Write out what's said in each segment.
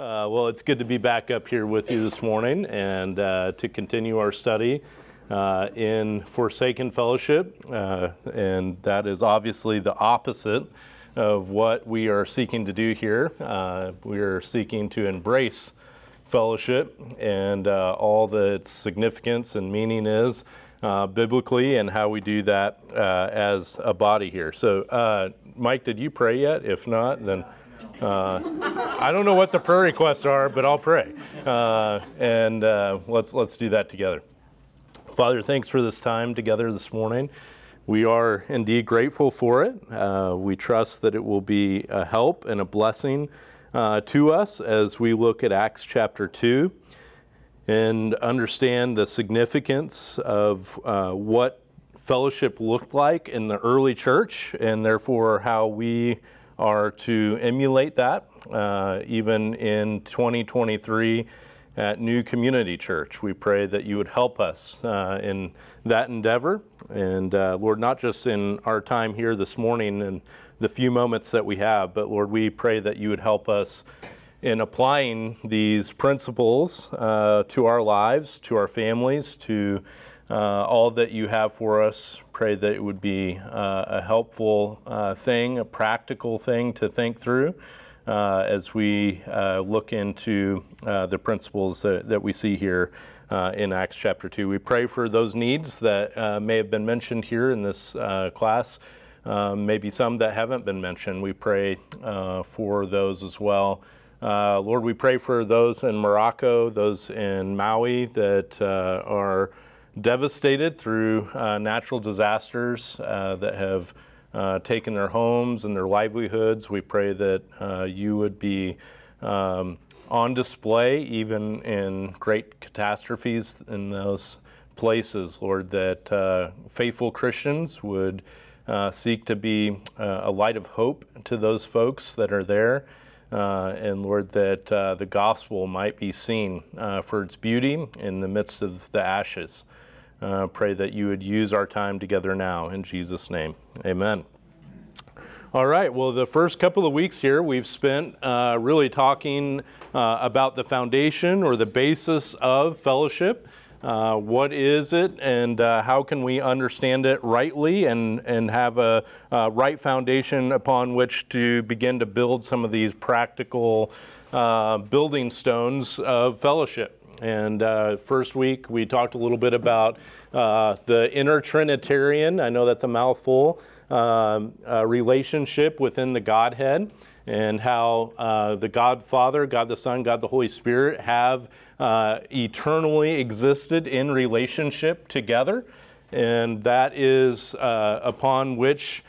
Uh, well, it's good to be back up here with you this morning and uh, to continue our study uh, in Forsaken Fellowship. Uh, and that is obviously the opposite of what we are seeking to do here. Uh, we are seeking to embrace fellowship and uh, all that its significance and meaning is biblically and how we do that as a body here. So, Mike, did you pray yet? If not, then. Uh, I don't know what the prayer requests are, but I'll pray. Uh, and uh, let's, let's do that together. Father, thanks for this time together this morning. We are indeed grateful for it. Uh, we trust that it will be a help and a blessing uh, to us as we look at Acts chapter 2 and understand the significance of uh, what fellowship looked like in the early church and therefore how we are to emulate that uh, even in 2023 at New Community Church. We pray that you would help us uh, in that endeavor. And uh, Lord, not just in our time here this morning and the few moments that we have, but Lord, we pray that you would help us in applying these principles uh, to our lives, to our families, to uh, all that you have for us. Pray that it would be uh, a helpful uh, thing, a practical thing to think through uh, as we uh, look into uh, the principles that, that, we see here in Acts chapter 2. We pray for those needs that may have been mentioned here in this class. Um, maybe some that haven't been mentioned. We pray for those as well. Uh, Lord, we pray for those in Morocco, those in Maui that uh, are devastated through uh, natural disasters uh, that have uh, taken their homes and their livelihoods. We pray that uh, you would be um, on display even in great catastrophes in those places, Lord, that uh, faithful Christians would seek to be a light of hope to those folks that are there. Uh, and Lord, that uh, the gospel might be seen uh, for its beauty in the midst of the ashes. Uh, pray that you would use our time together now. In Jesus' name, amen. All right, well, the first couple of weeks here, we've spent uh, really talking uh, about the foundation or the basis of fellowship. Uh, what is it, and uh, how can we understand it rightly and, and have a, a, right foundation upon which to begin to build some of these practical uh, building stones of fellowship? And uh, first week, we talked a little bit about uh, the inner Trinitarian, I know that's a mouthful, um, relationship within the Godhead, and how uh, the God Father, God the Son, God the Holy Spirit have uh, eternally existed in relationship together. And that is uh, upon which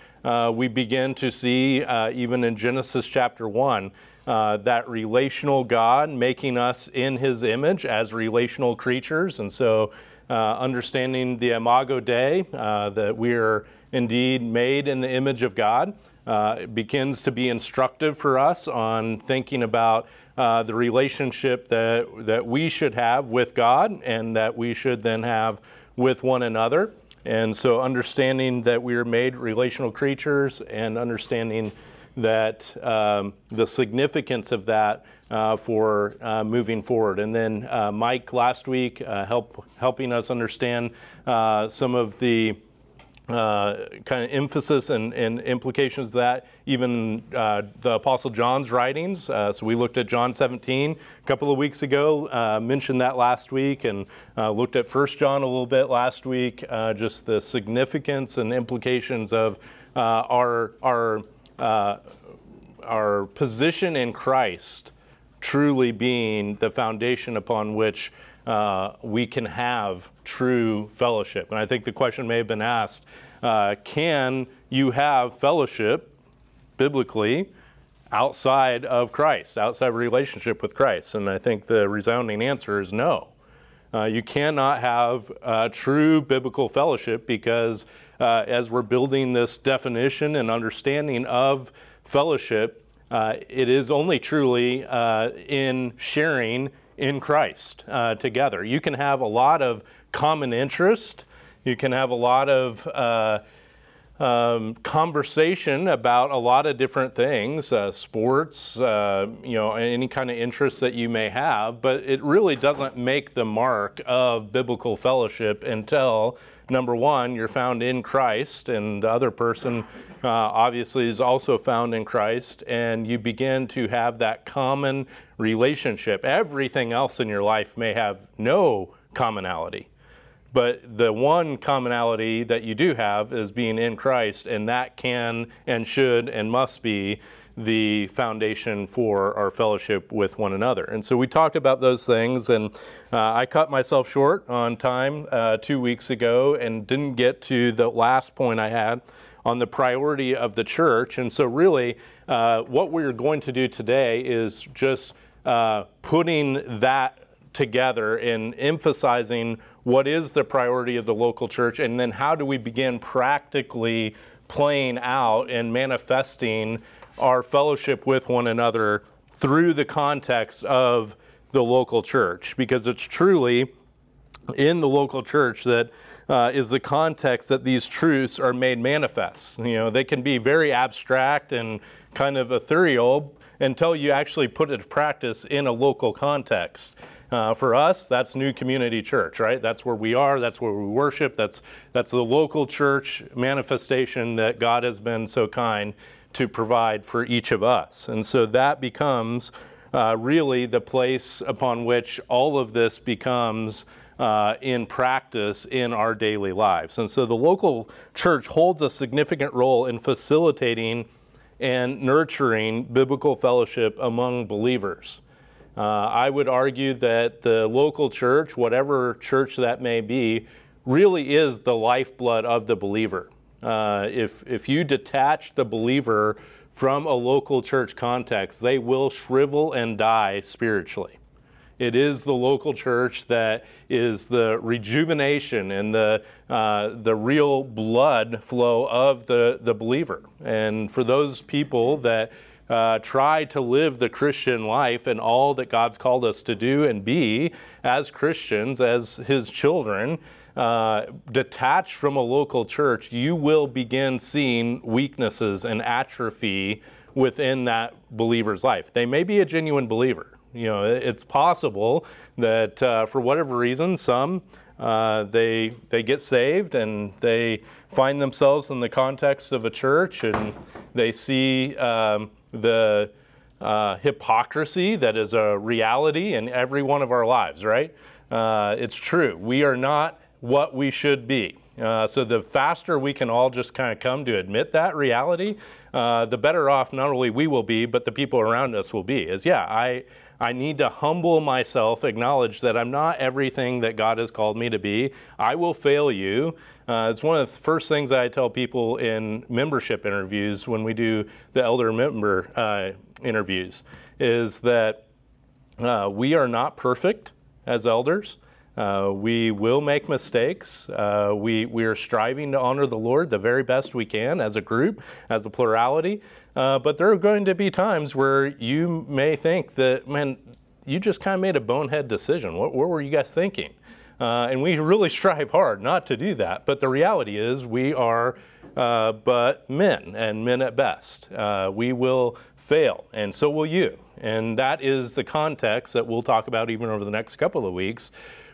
we begin to see, even in Genesis chapter 1, uh, that relational God making us in his image as relational creatures. And so, uh, understanding the Imago Dei, uh, that we are indeed made in the image of God, uh, begins to be instructive for us on thinking about uh, the relationship that, that we should have with God and that we should then have with one another. And so, understanding that we are made relational creatures and understanding that um, the significance of that uh, for uh, moving forward. And then uh, Mike last week uh, help helping us understand uh, some of the uh, kind of emphasis and, and, implications of that, even uh, the Apostle John's writings. Uh, so we looked at John 17 a couple of weeks ago, mentioned that last week, and looked at First John a little bit last week, just the significance and implications of our, our uh, our position in Christ truly being the foundation upon which uh, we can have true fellowship. And I think the question may have been asked uh, can you have fellowship biblically outside of Christ, outside of relationship with Christ? And I think the resounding answer is no. Uh, you cannot have uh, true biblical fellowship because uh, as we're building this definition and understanding of fellowship, uh, it is only truly uh, in sharing in Christ uh, together. You can have a lot of common interest, you can have a lot of uh, um, conversation about a lot of different things, uh, sports, uh, you know, any kind of interest that you may have, but it really doesn't make the mark of biblical fellowship until number one, you're found in Christ, and the other person uh, obviously is also found in Christ, and you begin to have that common relationship. Everything else in your life may have no commonality. But the one commonality that you do have is being in Christ, and that can and should and must be the foundation for our fellowship with one another. And so we talked about those things, and uh, I cut myself short on time uh, two weeks ago and didn't get to the last point I had on the priority of the church. And so, really, uh, what we're going to do today is just uh, putting that together and emphasizing what is the priority of the local church, and then how do we begin practically playing out and manifesting our fellowship with one another through the context of the local church, because it's truly in the local church that uh, is the context that these truths are made manifest. You know, they can be very abstract and kind of ethereal until you actually put it to practice in a local context. Uh, for us, that's New Community Church, right? That's where we are. That's where we worship. That's that's the local church manifestation that God has been so kind to provide for each of us. And so that becomes uh, really the place upon which all of this becomes. Uh, in practice in our daily lives. And so the local church holds a significant role in facilitating and nurturing biblical fellowship among believers. Uh, I would argue that the local church, whatever church that may be, really is the lifeblood of the believer. Uh, if, if you detach the believer from a local church context, they will shrivel and die spiritually. It is the local church that is the rejuvenation and the, uh, the real blood flow of the, the believer. And for those people that uh, try to live the Christian life and all that God's called us to do and be as Christians, as His children, uh, detached from a local church, you will begin seeing weaknesses and atrophy within that believer's life. They may be a genuine believer. You know, it's possible that uh, for whatever reason, some uh, they they get saved and they find themselves in the context of a church and they see um, the uh, hypocrisy that is a reality in every one of our lives, right? Uh, it's true. We are not what we should be. Uh, so the faster we can all just kind of come to admit that reality, uh, the better off not only we will be, but the people around us will be. Is yeah, I I need to humble myself, acknowledge that I'm not everything that God has called me to be. I will fail you. Uh, it's one of the first things I tell people in membership interviews when we do the elder member uh, interviews is that uh, we are not perfect as elders. Uh, we will make mistakes. Uh, we, we are striving to honor the Lord the very best we can as a group, as a plurality. Uh, but there are going to be times where you may think that, man, you just kind of made a bonehead decision. What, what were you guys thinking? Uh, and we really strive hard not to do that. But the reality is, we are uh, but men, and men at best. We will fail, and so will you. And that is the context that we'll talk about even over the next couple of weeks,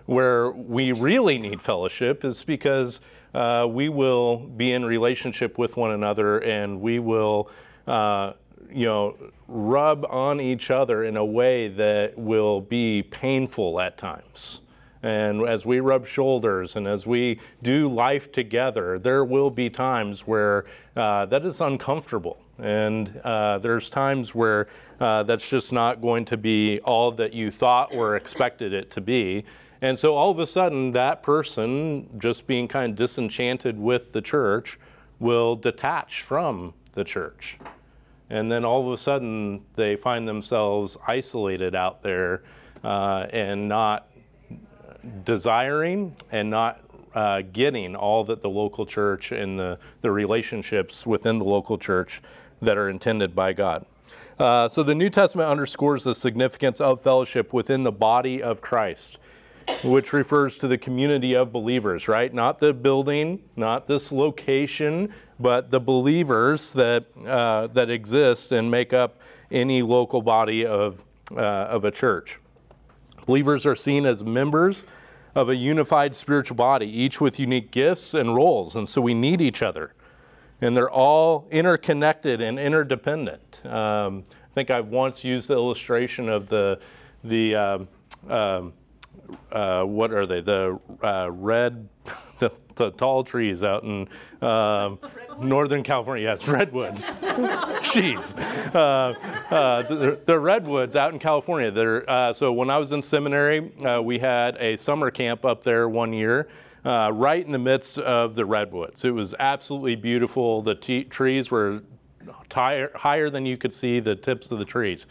where we really need fellowship is because uh, we will be in relationship with one another and we will. Uh, you know, rub on each other in a way that will be painful at times. And as we rub shoulders and as we do life together, there will be times where uh, that is uncomfortable. And uh, there's times where uh, that's just not going to be all that you thought or expected it to be. And so all of a sudden, that person, just being kind of disenchanted with the church, will detach from the church. And then all of a sudden, they find themselves isolated out there uh, and not desiring and not uh, getting all that the local church and the, the relationships within the local church that are intended by God. Uh, so the New Testament underscores the significance of fellowship within the body of Christ, which refers to the community of believers, right? Not the building, not this location, but the believers that, uh, that exist and make up any local body of, uh, of a church. Believers are seen as members of a unified spiritual body, each with unique gifts and roles, and so we need each other. And they're all interconnected and interdependent. Um, I think I've once used the illustration of the, the um, um, uh, what are they? The uh, red, the, the, tall trees out in um, Northern California. Yes, redwoods. Jeez, uh, uh, the, the, redwoods out in California. They're, uh, so when I was in seminary, uh, we had a summer camp up there one year. right in the midst of the redwoods. It was absolutely beautiful. The t- trees were higher than you could see the tips of the trees.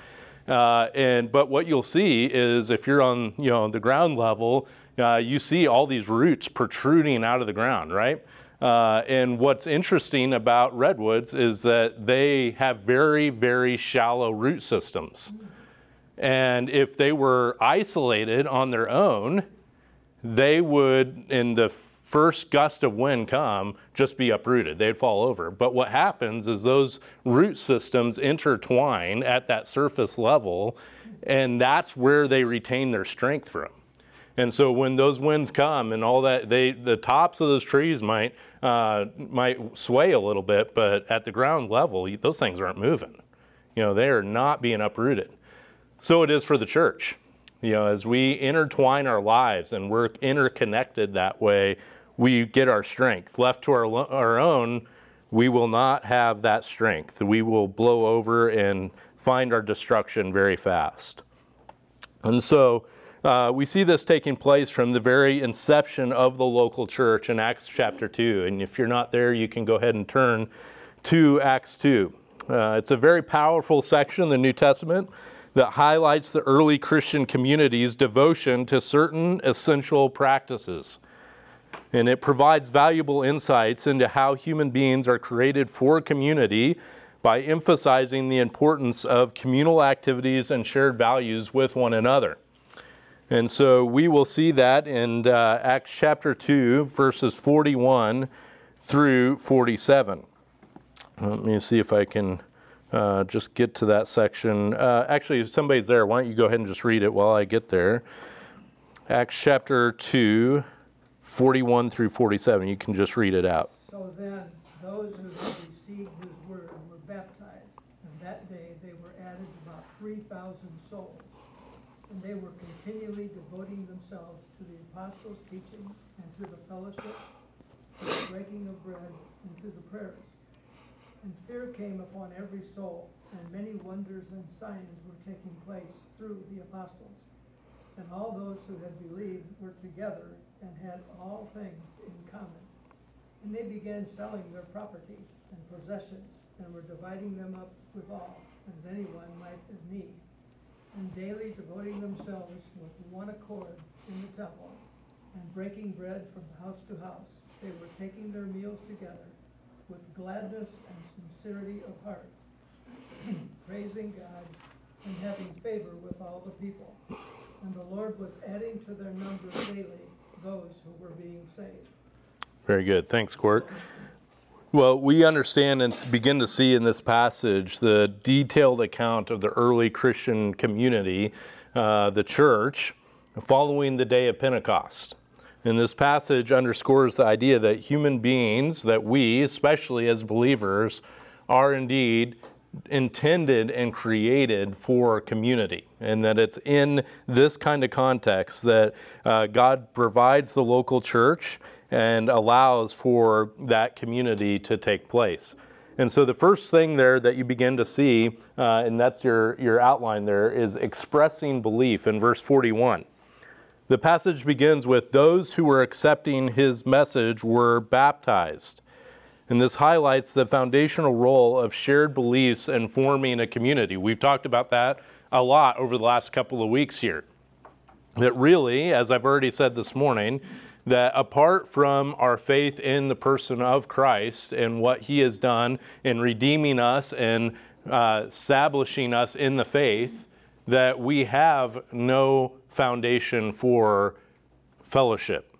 Uh, and but what you'll see is if you're on you know the ground level, uh, you see all these roots protruding out of the ground, right? Uh, and what's interesting about redwoods is that they have very very shallow root systems. And if they were isolated on their own, they would, in the first gust of wind come, just be uprooted. They'd fall over. But what happens is those root systems intertwine at that surface level, and that's where they retain their strength from. And so when those winds come and all that, they the tops of those trees might uh, might sway a little bit, but at the ground level, those things aren't moving. You know, they are not being uprooted. So it is for the church. You know, as we intertwine our lives and we're interconnected that way, we get our strength. Left to our, our own, we will not have that strength. We will blow over and find our destruction very fast. And so uh, we see this taking place from the very inception of the local church in Acts chapter 2. And if you're not there, you can go ahead and turn to Acts 2. Uh, it's a very powerful section in the New Testament that highlights the early Christian community's devotion to certain essential practices and it provides valuable insights into how human beings are created for community by emphasizing the importance of communal activities and shared values with one another. And so we will see that in uh, Acts chapter 2, verses 41 through 47. Let me see if I can uh, just get to that section. Uh, actually, if somebody's there, why don't you go ahead and just read it while I get there? Acts chapter 2, 41 through 47. You can just read it out. So then, those who received his word were baptized, and that day they were added about 3,000 souls. And they were continually devoting themselves to the apostles' teaching and to the fellowship, to the breaking of bread, and to the prayers. And fear came upon every soul, and many wonders and signs were taking place through the apostles. And all those who had believed were together and had all things in common. And they began selling their property and possessions, and were dividing them up with all, as anyone might have need. And daily devoting themselves with one accord in the temple, and breaking bread from house to house, they were taking their meals together with gladness and sincerity of heart, praising God and having favor with all the people. And the Lord was adding to their number daily those who were being saved. Very good. Thanks, Court. Well, we understand and begin to see in this passage the detailed account of the early Christian community, uh, the church, following the day of Pentecost. And this passage underscores the idea that human beings, that we, especially as believers, are indeed intended and created for community, and that it's in this kind of context that uh, God provides the local church and allows for that community to take place. And so the first thing there that you begin to see, uh, and that's your, your outline there, is expressing belief in verse 41. The passage begins with those who were accepting his message were baptized. And this highlights the foundational role of shared beliefs in forming a community. We've talked about that a lot over the last couple of weeks here. That really, as I've already said this morning, that apart from our faith in the person of Christ and what he has done in redeeming us and uh, establishing us in the faith, that we have no foundation for fellowship.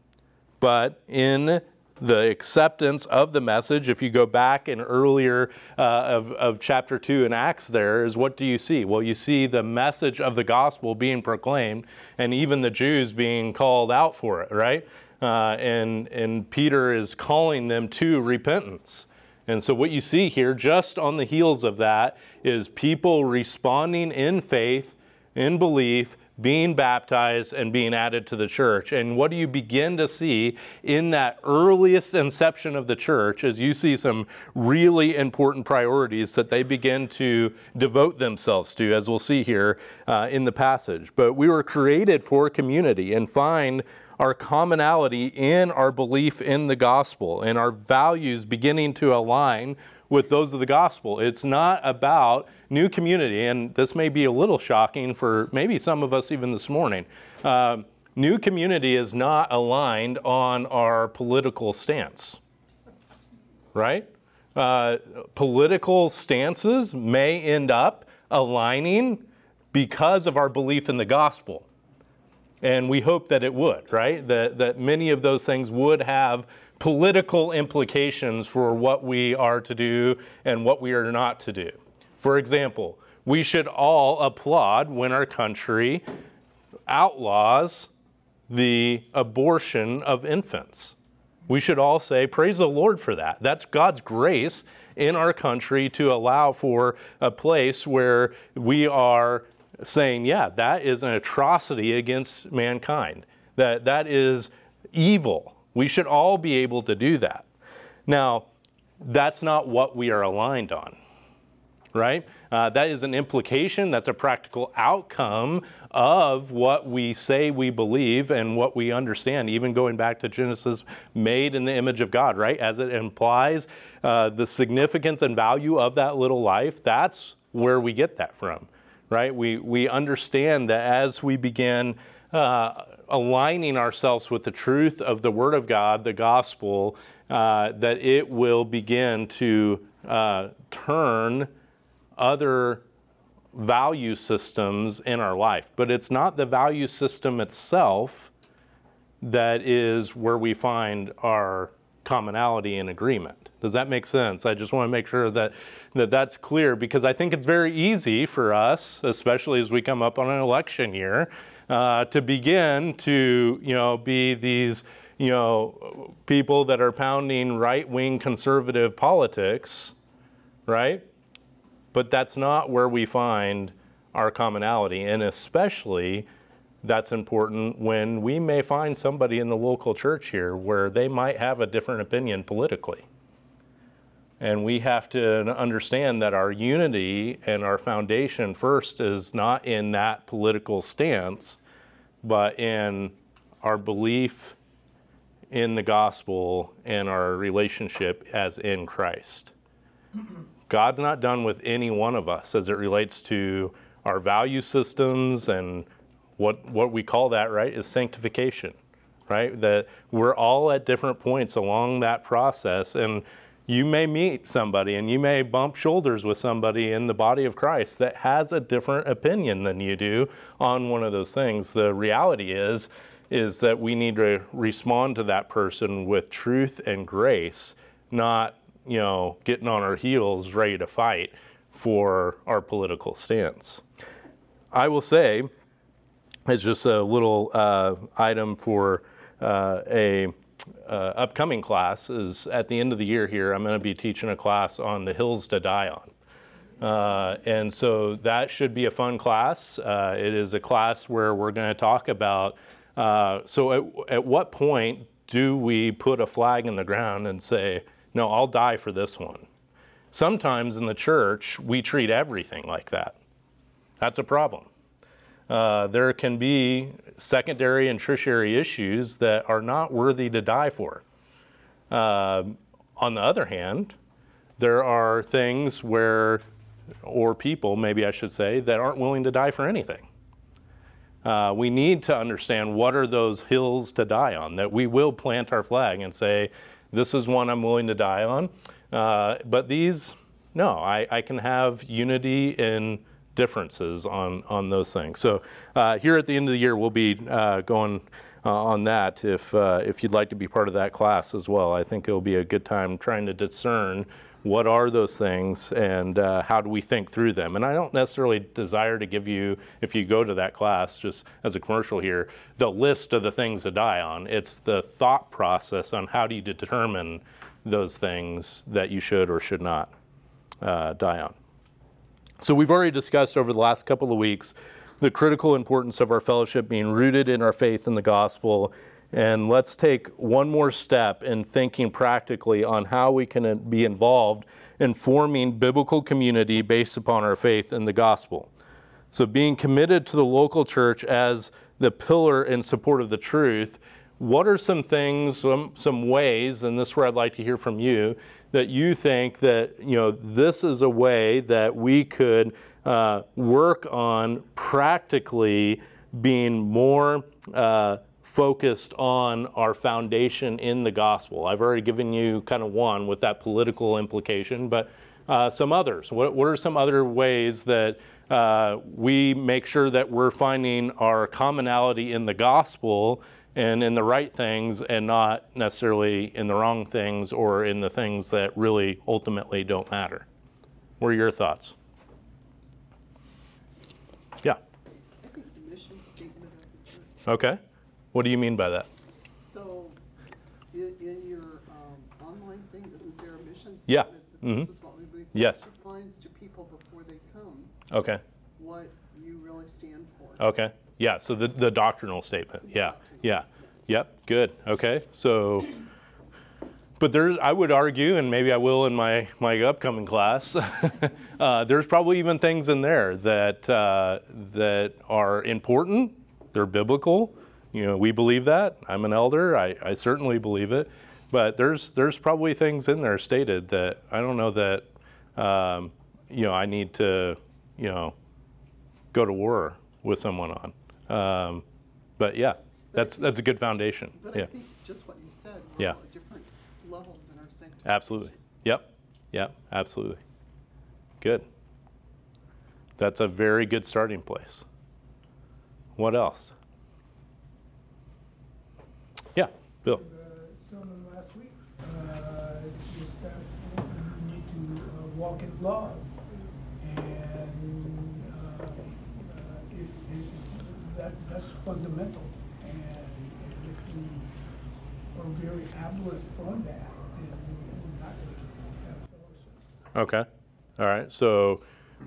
But in the acceptance of the message. If you go back in earlier uh, of, of chapter 2 in Acts, there is what do you see? Well, you see the message of the gospel being proclaimed, and even the Jews being called out for it, right? Uh, and, and Peter is calling them to repentance. And so, what you see here, just on the heels of that, is people responding in faith, in belief, being baptized and being added to the church. And what do you begin to see in that earliest inception of the church is you see some really important priorities that they begin to devote themselves to, as we'll see here uh, in the passage. But we were created for community and find our commonality in our belief in the gospel and our values beginning to align with those of the gospel. It's not about new community, and this may be a little shocking for maybe some of us even this morning. Uh, new community is not aligned on our political stance, right? Uh, political stances may end up aligning because of our belief in the gospel. And we hope that it would, right? That, that many of those things would have political implications for what we are to do and what we are not to do. For example, we should all applaud when our country outlaws the abortion of infants. We should all say, Praise the Lord for that. That's God's grace in our country to allow for a place where we are saying, Yeah, that is an atrocity against mankind. That, that is evil. We should all be able to do that. Now, that's not what we are aligned on, right? Uh, that is an implication, that's a practical outcome of what we say we believe and what we understand, even going back to Genesis, made in the image of God, right? As it implies uh, the significance and value of that little life, that's where we get that from, right? We, we understand that as we begin uh, aligning ourselves with the truth of the Word of God, the gospel, uh, that it will begin to uh, turn other value systems in our life. But it's not the value system itself that is where we find our commonality and agreement. Does that make sense? I just want to make sure that, that that's clear because I think it's very easy for us, especially as we come up on an election year, uh, to begin to you know be these you know people that are pounding right-wing conservative politics, right? But that's not where we find our commonality, and especially that's important when we may find somebody in the local church here where they might have a different opinion politically. And we have to understand that our unity and our foundation first is not in that political stance, but in our belief in the gospel and our relationship as in Christ. God's not done with any one of us as it relates to our value systems and what, what we call that, right, is sanctification, right? That we're all at different points along that process. And you may meet somebody and you may bump shoulders with somebody in the body of Christ that has a different opinion than you do on one of those things. The reality is is that we need to respond to that person with truth and grace, not, you know, getting on our heels ready to fight for our political stance. I will say, it's just a little uh, item for uh, a uh, upcoming class is at the end of the year here, I'm going to be teaching a class on the hills to die on. Uh, and so that should be a fun class. Uh, it is a class where we're going to talk about uh, so, at, at what point do we put a flag in the ground and say, no, I'll die for this one? Sometimes in the church, we treat everything like that. That's a problem. Uh, there can be secondary and tertiary issues that are not worthy to die for. Uh, on the other hand, there are things where, or people, maybe I should say, that aren't willing to die for anything. Uh, we need to understand what are those hills to die on, that we will plant our flag and say, this is one I'm willing to die on. Uh, but these, no, I, I can have unity in differences on, on those things. So uh, here at the end of the year, we'll be uh, going uh, on that if, uh, if you'd like to be part of that class as well. I think it'll be a good time trying to discern what are those things and uh, how do we think through them. And I don't necessarily desire to give you, if you go to that class, just as a commercial here, the list of the things to die on. It's the thought process on how do you determine those things that you should or should not uh, die on. So we've already discussed over the last couple of weeks the critical importance of our fellowship being rooted in our faith in the gospel. And let's take one more step in thinking practically on how we can be involved in forming biblical community based upon our faith in the gospel. So, being committed to the local church as the pillar in support of the truth, what are some things, some, some ways, and this is where I'd like to hear from you, that you think that, you know, this is a way that we could uh, work on practically being more uh, focused on our foundation in the gospel. I've already given you kind of one with that political implication, but uh, some others. What, what, are some other ways that uh, we make sure that we're finding our commonality in the gospel and in the right things and not necessarily in the wrong things or in the things that really ultimately don't matter? What are your thoughts? Yeah. Okay. What do you mean by that? So, in, in your um, online thing, isn't there a mission Yeah. statement? that. Is what we believe. Yes. Defines to people before they come Okay. what you really stand for. Okay. Yeah. So the, the doctrinal statement. Yeah. Yeah. Yep. Good. Okay. So, but there, I would argue, and maybe I will in my my upcoming class. uh, there's probably even things in there that uh, that are important. They're biblical. You know, we believe that. I'm an elder. I, I certainly believe it. But there's there's probably things in there stated that I don't know that um, you know I need to you know go to war with someone on. Um, but yeah, that's that's a good foundation. But yeah, I think just what you said, we're Yeah. all at different levels in our sanctification. absolutely. Yep, yep, absolutely. Good. That's a very good starting place. What else? Yeah, Bill. uh, last week, uh, is that we need to uh, walk in love. That, that's fundamental. And if we are very aberrant from that, then we're not going to have fellowship. Okay. All right. So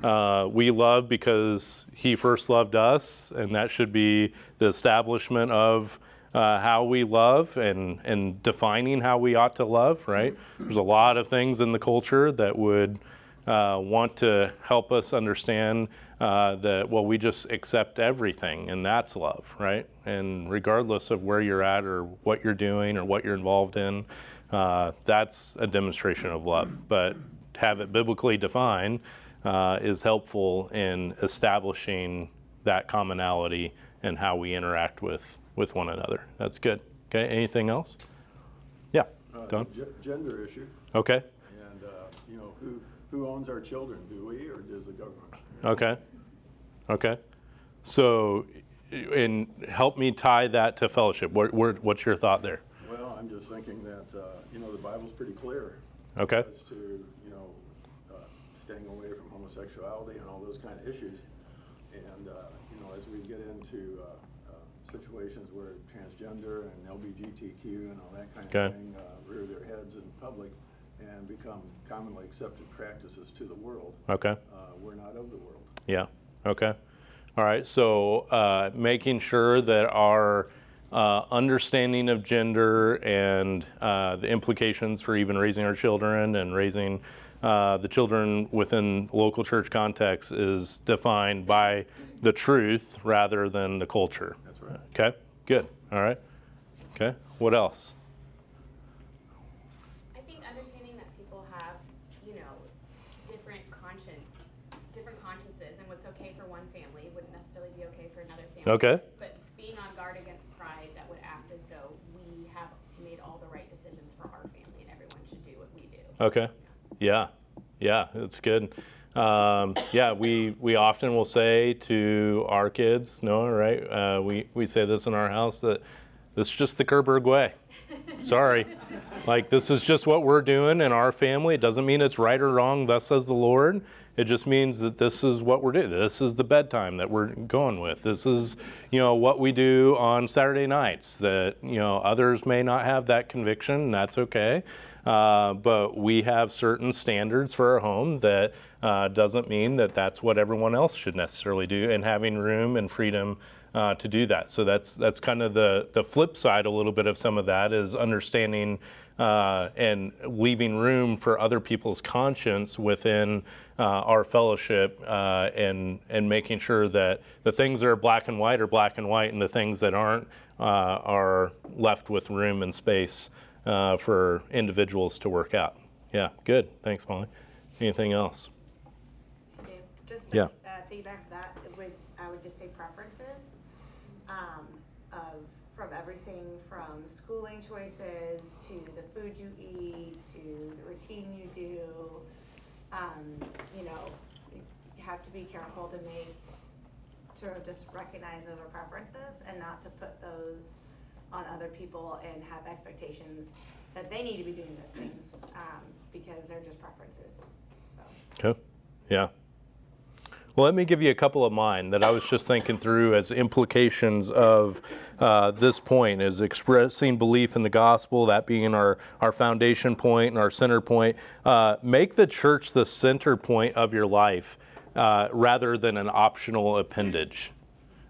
uh, we love because he first loved us, and that should be the establishment of uh, how we love and, and defining how we ought to love, right? There's a lot of things in the culture that would uh, want to help us understand uh, that, well, we just accept everything, and that's love, right? And regardless of where you're at or what you're doing or what you're involved in, uh, that's a demonstration of love. But have it biblically defined uh, is helpful in establishing that commonality and how we interact with, with one another. That's good. Okay, anything else? Yeah, Uh, Don? ge- Gender issue, Okay, and, uh, you know, who, who owns our children? Do we or does the government? okay, okay. So, and help me tie that to fellowship. What, what- what's your thought there? Well, I'm just thinking that, uh, you know, the Bible's pretty clear Okay, as to, you know, uh, staying away from homosexuality and all those kind of issues. And, uh, you know, as we get into uh, uh, situations where transgender and LGBTQ and all that kind Okay. of thing uh, rear their heads in public and become commonly accepted practices to the world, okay. uh, we're not of the world. Yeah, okay. All right, so uh, making sure that our uh, understanding of gender and uh, the implications for even raising our children and raising uh, the children within local church context is defined by the truth rather than the culture. That's right. Okay, good. All right. Okay, what else? I think understanding that people have, you know, different conscience, different consciences, and what's okay for one family wouldn't necessarily be okay for another family. Okay. But being on guard against pride that would act as though we have made all the right decisions for our family and everyone should do what we do. Okay. Yeah, yeah, it's good. Um, yeah, we we often will say to our kids, Noah, right? Uh, we we say this in our house that this is just the Kerberg way. Sorry. Like, this is just what we're doing in our family. It doesn't mean it's right or wrong, thus says the Lord. It just means that this is what we're doing. This is the bedtime that we're going with. This is, you know, what we do on Saturday nights. That, you know, others may not have that conviction, and that's okay. Uh, but we have certain standards for our home that uh, doesn't mean that that's what everyone else should necessarily do, and having room and freedom uh, to do that. So that's that's kind of the the flip side. A little bit of some of that is understanding uh, and leaving room for other people's conscience within uh, our fellowship, uh, and and making sure that the things that are black and white are black and white, and the things that aren't uh, are left with room and space uh, for individuals to work out. Yeah, good. Thanks, Molly. Anything else? Just Yeah. to uh, that, would, I would just say preferences, um, of, from everything from schooling choices to the food you eat, to the routine you do. Um, you know, you have to be careful to make, to just recognize those are preferences and not to put those on other people and have expectations that they need to be doing those things, um, because they're just preferences, so. Yeah. Well, let me give you a couple of mine that I was just thinking through as implications of uh, this point, is expressing belief in the gospel, that being our, our foundation point and our center point. Uh, make the church the center point of your life uh, rather than an optional appendage.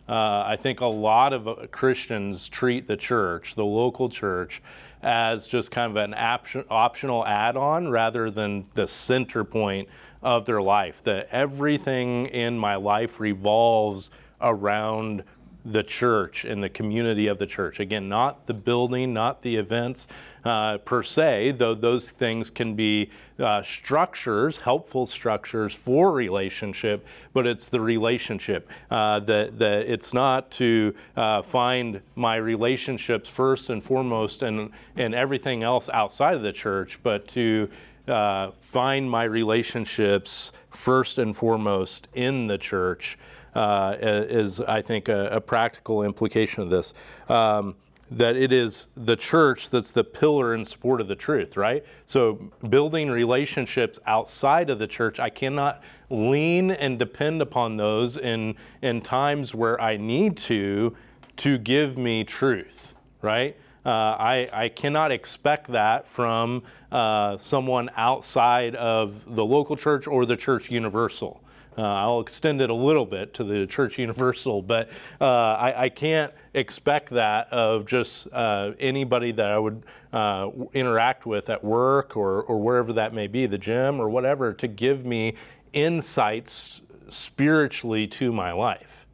Uh, I think a lot of uh, Christians treat the church, the local church, as just kind of an option, optional add on rather than the center point of their life. That everything in my life revolves around the church and the community of the church. Again, not the building, not the events uh, per se, though those things can be uh, structures, helpful structures for relationship, but it's the relationship. Uh, that, that it's not to uh, find my relationships first and foremost and, and everything else outside of the church, but to uh, find my relationships first and foremost in the church uh, is, I think, a, a, practical implication of this. Um, that it is the church that's the pillar and support of the truth, right? So, building relationships outside of the church, I cannot lean and depend upon those in, in times where I need to to give me truth, right? Uh, I, I, cannot expect that from uh, someone outside of the local church or the church universal. Uh, I'll extend it a little bit to the church universal, but uh, I, I, can't expect that of just uh, anybody that I would uh, interact with at work or, or wherever that may be, the gym or whatever, to give me insights spiritually to my life.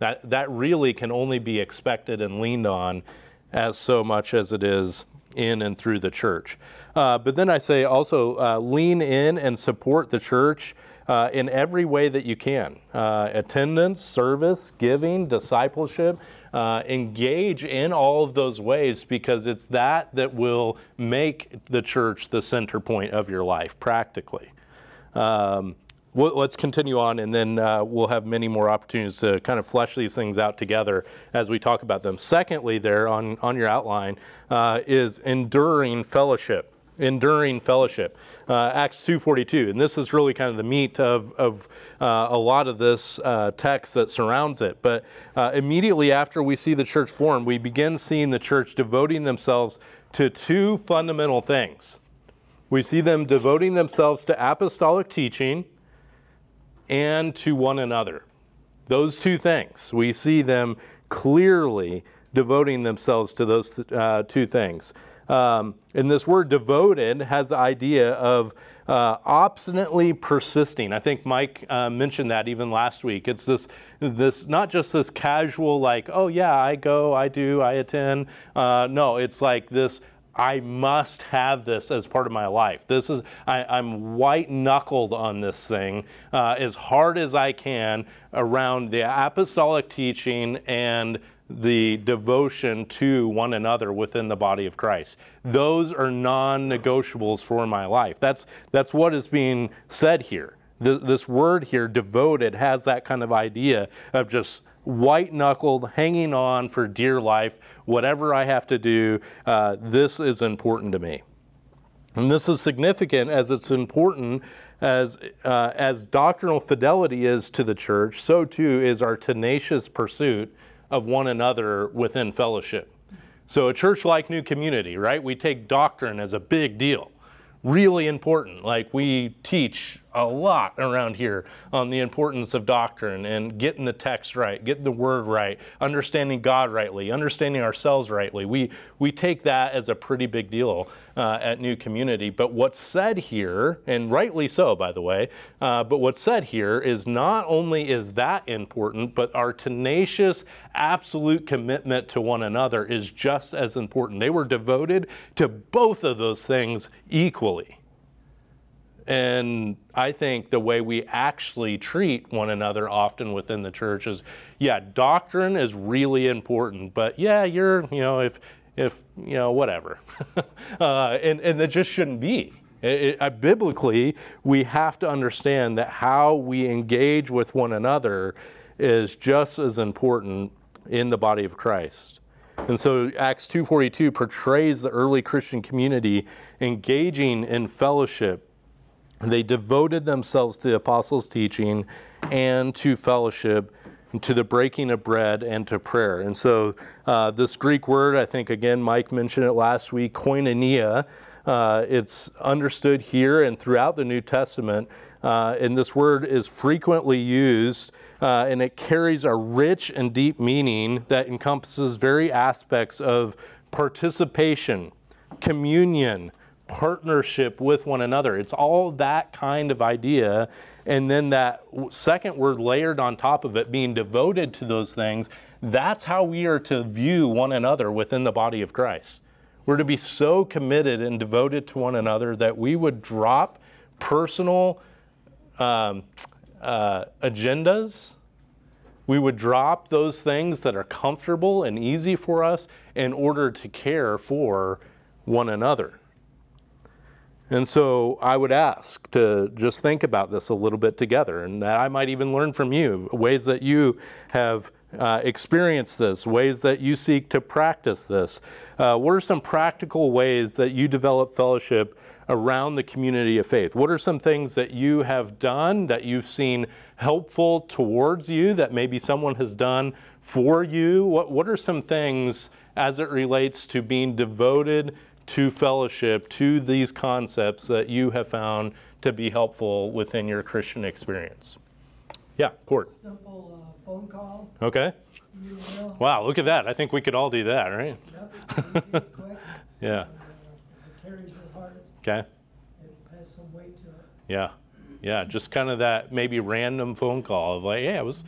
That, that really can only be expected and leaned on as so much as it is in and through the church. Uh, but then I say also uh, lean in and support the church uh, in every way that you can uh, attendance, service, giving, discipleship. Uh, engage in all of those ways because it's that that will make the church the center point of your life practically. Um, well, let's continue on, and then uh, we'll have many more opportunities to kind of flesh these things out together as we talk about them. Secondly, there on, on your outline uh, is enduring fellowship. Enduring fellowship, uh, Acts 2:42, and this is really kind of the meat of, of uh, a lot of this uh, text that surrounds it. But uh, immediately after we see the church form, we begin seeing the church devoting themselves to two fundamental things. We see them devoting themselves to apostolic teaching and to one another. Those two things, we see them clearly devoting themselves to those uh, two things. Um, and this word devoted has the idea of uh, obstinately persisting. I think Mike uh, mentioned that even last week. It's this, this not just this casual, like, oh yeah, I go, I do, I attend. Uh, no, it's like this I must have this as part of my life. This is I, am white knuckled on this thing uh, as hard as I can around the apostolic teaching and the devotion to one another within the body of Christ. Those are non-negotiables for my life. That's that's what is being said here. this word here, devoted, has that kind of idea of just white knuckled, hanging on for dear life, whatever I have to do, uh, this is important to me. And this is significant as it's important as, uh, as doctrinal fidelity is to the church, so too is our tenacious pursuit of one another within fellowship. So, a church like New Community, right? We take doctrine as a big deal, really important. Like, we teach a lot around here on the importance of doctrine and getting the text right, getting the word right, understanding God rightly, understanding ourselves rightly. We, we take that as a pretty big deal uh, at New Community. But what's said here, and rightly so, by the way, uh, but what's said here is not only is that important, but our tenacious, absolute commitment to one another is just as important. They were devoted to both of those things equally. And I think the way we actually treat one another often within the church is, yeah, doctrine is really important, but yeah, you're, you know, if, if, you know, whatever. uh, and, and that just shouldn't be. It, it, uh, biblically, we have to understand that how we engage with one another is just as important in the body of Christ. And so Acts 2:42 portrays the early Christian community engaging in fellowship they devoted themselves to the apostles' teaching and to fellowship, to the breaking of bread and to prayer. And so, uh, this Greek word, I think again, Mike mentioned it last week, koinonia, uh, it's understood here and throughout the New Testament. Uh, and this word is frequently used, uh, and it carries a rich and deep meaning that encompasses very aspects of participation, communion, partnership with one another. It's all that kind of idea. And then that second word layered on top of it, being devoted to those things, that's how we are to view one another within the body of Christ. We're to be so committed and devoted to one another that we would drop personal um, uh, agendas. We would drop those things that are comfortable and easy for us in order to care for one another. And so I would ask to just think about this a little bit together, and that I might even learn from you ways that you have uh, experienced this, ways that you seek to practice this. Uh, what are some practical ways that you develop fellowship around the community of faith? What are some things that you have done that you've seen helpful towards you that maybe someone has done for you? What, what are some things as it relates to being devoted? To fellowship, to these concepts that you have found to be helpful within your Christian experience? Yeah, Court. Simple uh, phone call, Okay. Wow, look at that. I think we could all do that, right? Yep. Yeah. and, uh, It your heart, Okay. it has some weight to it. Yeah. Yeah. Just kind of that maybe random phone call of like, yeah, it was,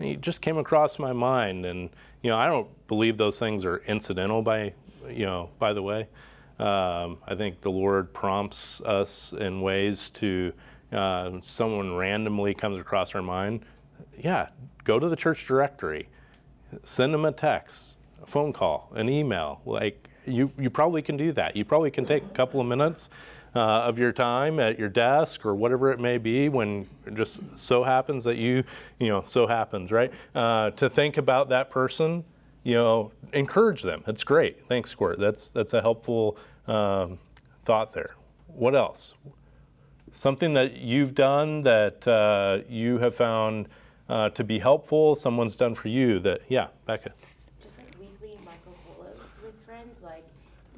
it just came across my mind. And, you know, I don't believe those things are incidental by, you know, by the way. Um, I think the Lord prompts us in ways to, uh, someone randomly comes across our mind. Yeah, go to the church directory, send them a text, a phone call, an email. Like you, you probably can do that. You probably can take a couple of minutes uh, of your time at your desk or whatever it may be when it just so happens that you, you know, so happens, right? Uh, to think about that person you know, encourage them. That's great. Thanks, Squirt. That's that's a helpful um, thought there. What else? Something that you've done that uh, you have found uh, to be helpful. Someone's done for you that, yeah, Becca. just like weekly Polos with friends, like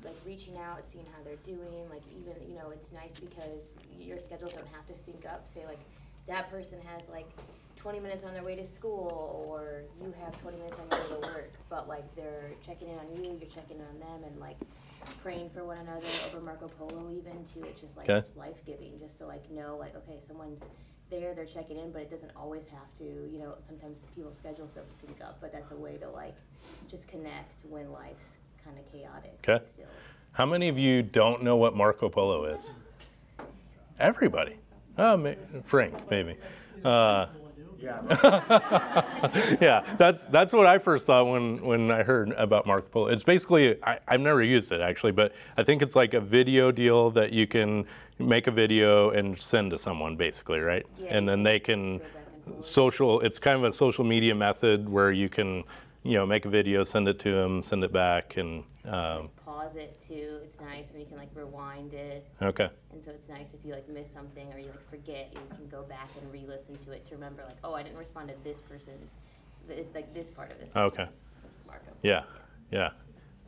like reaching out, seeing how they're doing. Like even you know, it's nice because your schedules don't have to sync up. Say like that person has like 20 minutes on their way to school, or you have 20 minutes on your way to work. But like they're checking in on you, you're checking in on them, and like praying for one another over Marco Polo even too. It's just like Okay. it's life giving just to like know like okay, someone's there, they're checking in, but it doesn't always have to. You know, sometimes people's schedules don't sync up, but that's a way to like just connect when life's kind of chaotic. Okay. Still. How many of you don't know what Marco Polo is? Everybody. Oh, may, Frank, maybe. Uh, yeah, yeah, that's that's what I first thought when when I heard about Marco Polo. It's basically I, I've never used it actually, but I think it's like a video deal that you can make a video and send to someone basically, right? Yeah, and then they can can go back and social. It's kind of a social media method where you can, you know, make a video, send it to them, send it back, and um, Pause it too, it's nice, and you can like rewind it. okay, And so it's nice if you like miss something or you like forget, you can go back and re-listen to it to remember like, oh, I didn't respond to this person's, th- like this part of this Okay. markup. yeah, yeah.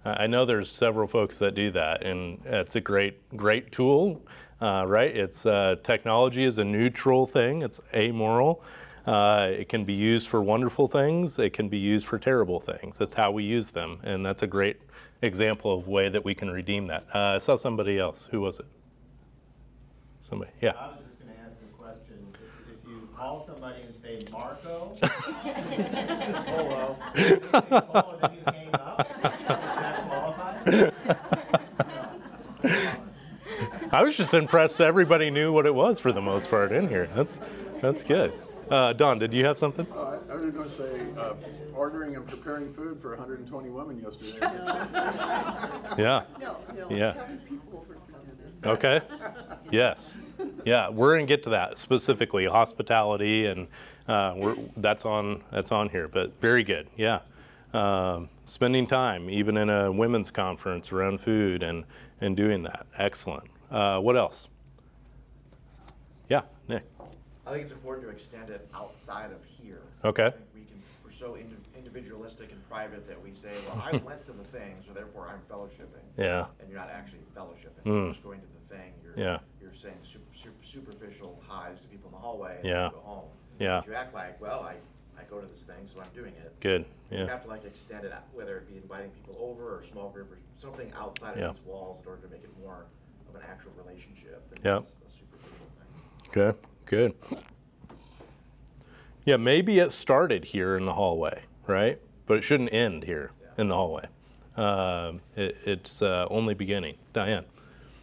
I I know there's several folks that do that, and it's a great, great tool, uh, right? It's uh, technology is a neutral thing. It's amoral. Uh, it can be used for wonderful things. It can be used for terrible things. That's how we use them, and that's a great example of way that we can redeem that. Uh, I saw somebody else. Who was it? Somebody. Yeah. I was just gonna ask a question. If, if you call somebody and say Marco, Polo, and you then you hang up, does that qualify? I was just impressed everybody knew what it was for the most part in here. That's that's good. Uh, Don, did you have something? Uh, I was gonna say, uh, ordering and preparing food for hundred and twenty women yesterday. Yeah. No, no, Yeah. having people over. Okay. Yes. Yeah, we're gonna get to that specifically, hospitality, and uh, we're, that's on that's on here. But very good. Yeah. Um, spending time, even in a women's conference, around food and and doing that. Excellent. Uh, what else? Yeah, Nick. I think it's important to extend it outside of here. Okay. I think we can, we're so indi- individualistic and private that we say, well, I went to the thing, so therefore I'm fellowshipping. Yeah. And you're not actually fellowshipping, Mm. you're just going to the thing, you're, Yeah. you're saying super, super, superficial highs to people in the hallway and Yeah. you go home. Yeah. But you act like, well, I, I go to this thing, so I'm doing it. Good. You Yeah. have to like extend it, out, whether it be inviting people over or a small group or something outside Yeah. of these walls in order to make it more of an actual relationship than Yeah. just a superficial thing. Okay. Good. Yeah, maybe it started here in the hallway, right? But it shouldn't end here in the hallway. Um, it, it's uh, only beginning. Diane.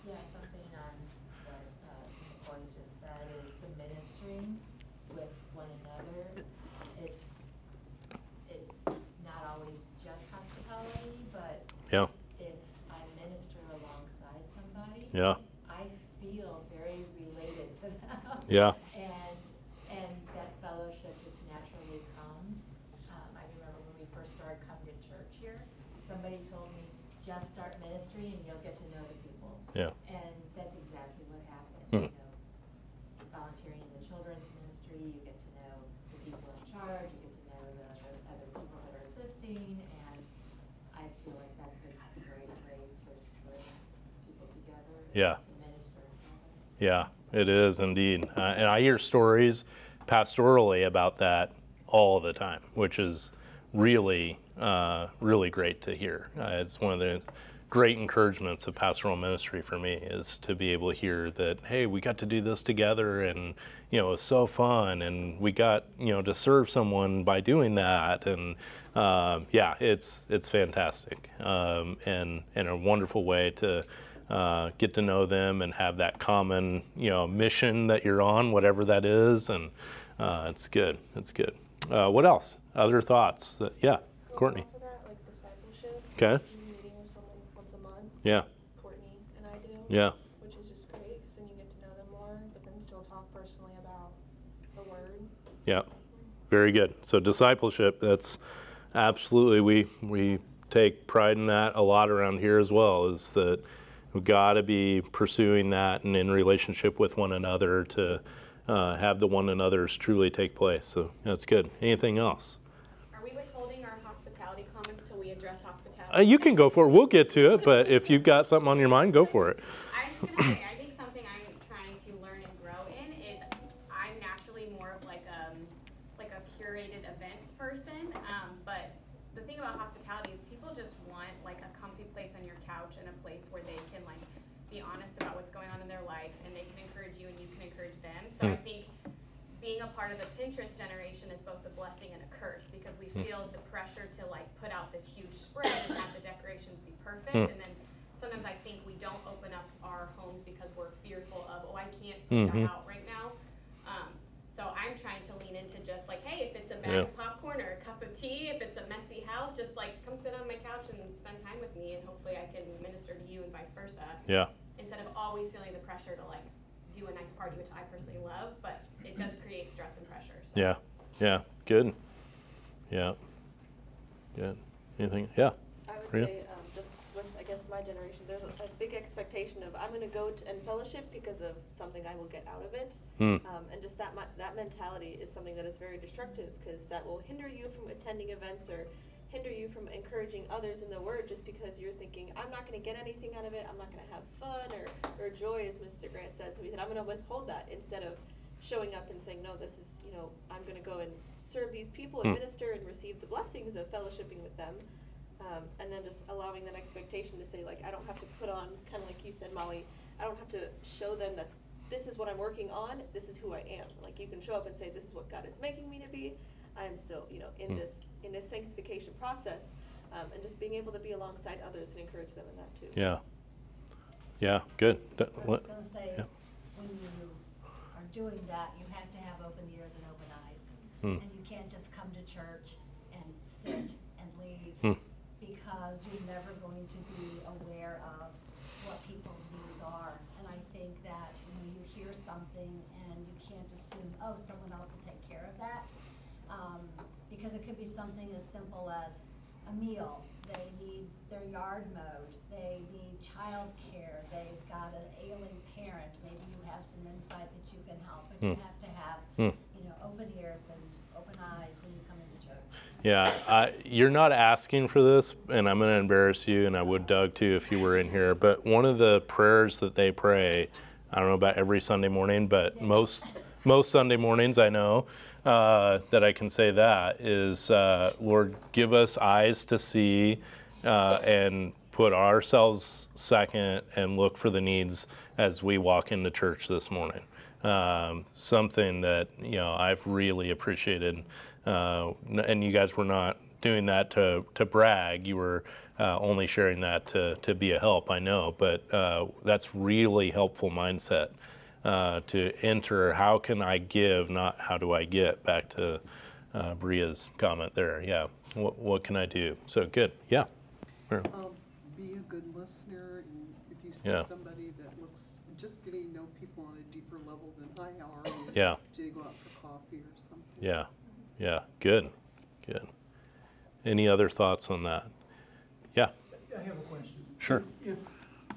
Yeah, something on what uh, just said is the ministering with one another. It's, it's not always just hospitality, but Yeah. if I minister alongside somebody. Yeah. I feel very related to them. Yeah. And, and that fellowship just naturally comes. Um, I remember when we first started coming to church here, somebody told me, just start ministry and you'll get to know the people. Yeah. And that's exactly what happened, Hmm. you know. Volunteering in the children's ministry, you get to know the people in charge, you get to know the other people that are assisting, and I feel like that's a great way to bring people together. Yeah. To. Yeah, it is indeed. Uh, and I hear stories pastorally about that all the time, which is really, uh, really great to hear. Uh, it's one of the great encouragements of pastoral ministry for me is to be able to hear that, hey, we got to do this together and, you know, it was so fun and we got, you know, to serve someone by doing that. And um, yeah, it's, it's fantastic um, and, and a wonderful way to, uh, get to know them and have that common, you know, mission that you're on, whatever that is, and uh, it's good. It's good. Uh, what else? Other thoughts? That, yeah, Courtney. Off of that, like discipleship. Okay. Meeting with someone once a month. Yeah. Courtney and I do. Yeah. Which is just great, because then you get to know them more, but then still talk personally about the word. Yeah. Very good. So discipleship. That's absolutely we we take pride in that a lot around here as well. Is that we've got to be pursuing that and in relationship with one another to uh, have the one another's truly take place. So that's good. Anything else? Are we withholding our hospitality comments till we address hospitality? Uh, you can go for it. We'll get to it, but if you've got something on your mind, go for it. I was gonna say, I think something I'm trying to learn and grow in is I'm naturally more of like um like a curated events person. Um, but the thing about hospitality is people just want like a comfy place on your couch and a place where they can like be honest about what's going on in their life and they can encourage you and you can encourage them. So I Hmm. think being a part of the Pinterest generation is both a blessing and a curse because we Hmm. feel the pressure to like put out this huge spread and have the decorations be perfect Hmm. and then sometimes I think we don't open up our homes because we're fearful of, oh, I can't Mhm. that out right now. Um, so I'm trying to lean into just like, hey, if it's a bag Yeah. of popcorn or a cup of tea, if it's a messy house, just like come sit on my couch and spend time with me and hopefully I can minister to you and vice versa. Yeah. Instead of always feeling the pressure to like do a nice party, which I personally love, but it does create stress and pressure. So Yeah. Yeah, good. Yeah. Good. Anything? Yeah. I would say, um, just with, I guess, my generation, there's a, a big expectation of, I'm gonna go to, and fellowship because of something I will get out of it. Hmm. Um, and just that, mi- that mentality is something that is very destructive, because that will hinder you from attending events or hinder you from encouraging others in the word, just because you're thinking, I'm not gonna get anything out of it, I'm not gonna have fun or, or joy, as Mr. Grant said, so he said, I'm gonna withhold that, instead of showing up and saying, no, this is, you know, I'm gonna go and serve these people and Hmm. minister and receive the blessings of fellowshipping with them. Um, and then just allowing that expectation to say, like, I don't have to put on, kind of like you said, Molly, I don't have to show them that this is what I'm working on, this is who I am. Like, you can show up and say, this is what God is making me to be. I am still, you know, in Hmm. this in this sanctification process, um, and just being able to be alongside others and encourage them in that too. Yeah. Yeah, good. D- I was what- gonna say, yeah. when you are doing that, you have to have open ears and open eyes. Hmm. And you can't just come to church and sit and leave, Hmm. because you're never going to be aware of what people's needs are. And I think that when you hear something and you can't assume, oh, someone else will take care of that, um, because it could be something as simple as a meal, they need their yard mowed, they need childcare, they've got an ailing parent, maybe you have some insight that you can help, but you Hmm. have to have, Hmm. you know, open ears and open eyes when you come into church. Yeah, I, you're not asking for this, and I'm going to embarrass you, and I would Doug too if you were in here. But one of the prayers that they pray, I don't know about every Sunday morning, but most most Sunday mornings I know uh, that I can say that is, uh, Lord, give us eyes to see, uh, and put ourselves second, and look for the needs as we walk into church this morning. Um, something that you know I've really appreciated, uh, and you guys were not doing that to to brag. You were uh, only sharing that to to be a help. I know, but uh, that's really helpful mindset uh, to enter. How can I give, not how do I get? Back to uh, Bria's comment there. Yeah, what what can I do? So good. Yeah. Sure. Um, be a good listener, and if you see Yeah. somebody that looks, just getting to know people on a deeper level than I are. Yeah. Do you go out for coffee or something? Yeah, yeah, good, good. Any other thoughts on that? Yeah, I have a question. Sure. If,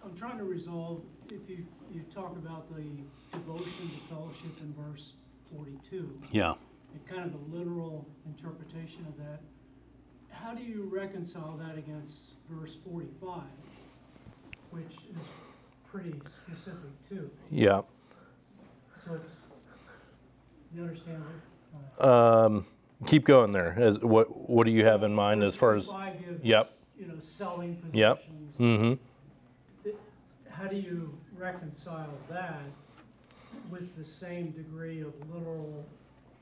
I'm trying to resolve, if you, you talk about the devotion to fellowship in verse forty-two, yeah. and kind of the literal interpretation of that, how do you reconcile that against verse forty-five, which is pretty specific too? Yeah. So it's, you understand what? Um, keep going there. As, what, what do you have in mind as far as? 45 gives, Yep, You know, selling yep. Mm-hmm. How do you reconcile that with the same degree of literal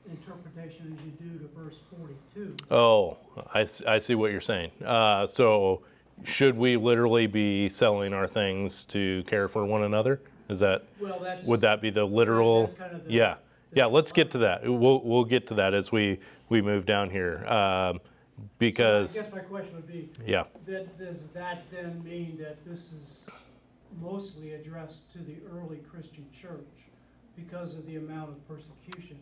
interpretation as you do to verse forty-two? Oh, I, s- I see what you're saying. Uh, so should we literally be selling our things to care for one another? Is that, Well, that's. would that be the literal? that's kind of the- Yeah, yeah, let's get to that. We'll, we'll get to that as we, we move down here. Um, because, I guess my question would be, yeah. that, does that then mean that this is mostly addressed to the early Christian church because of the amount of persecution?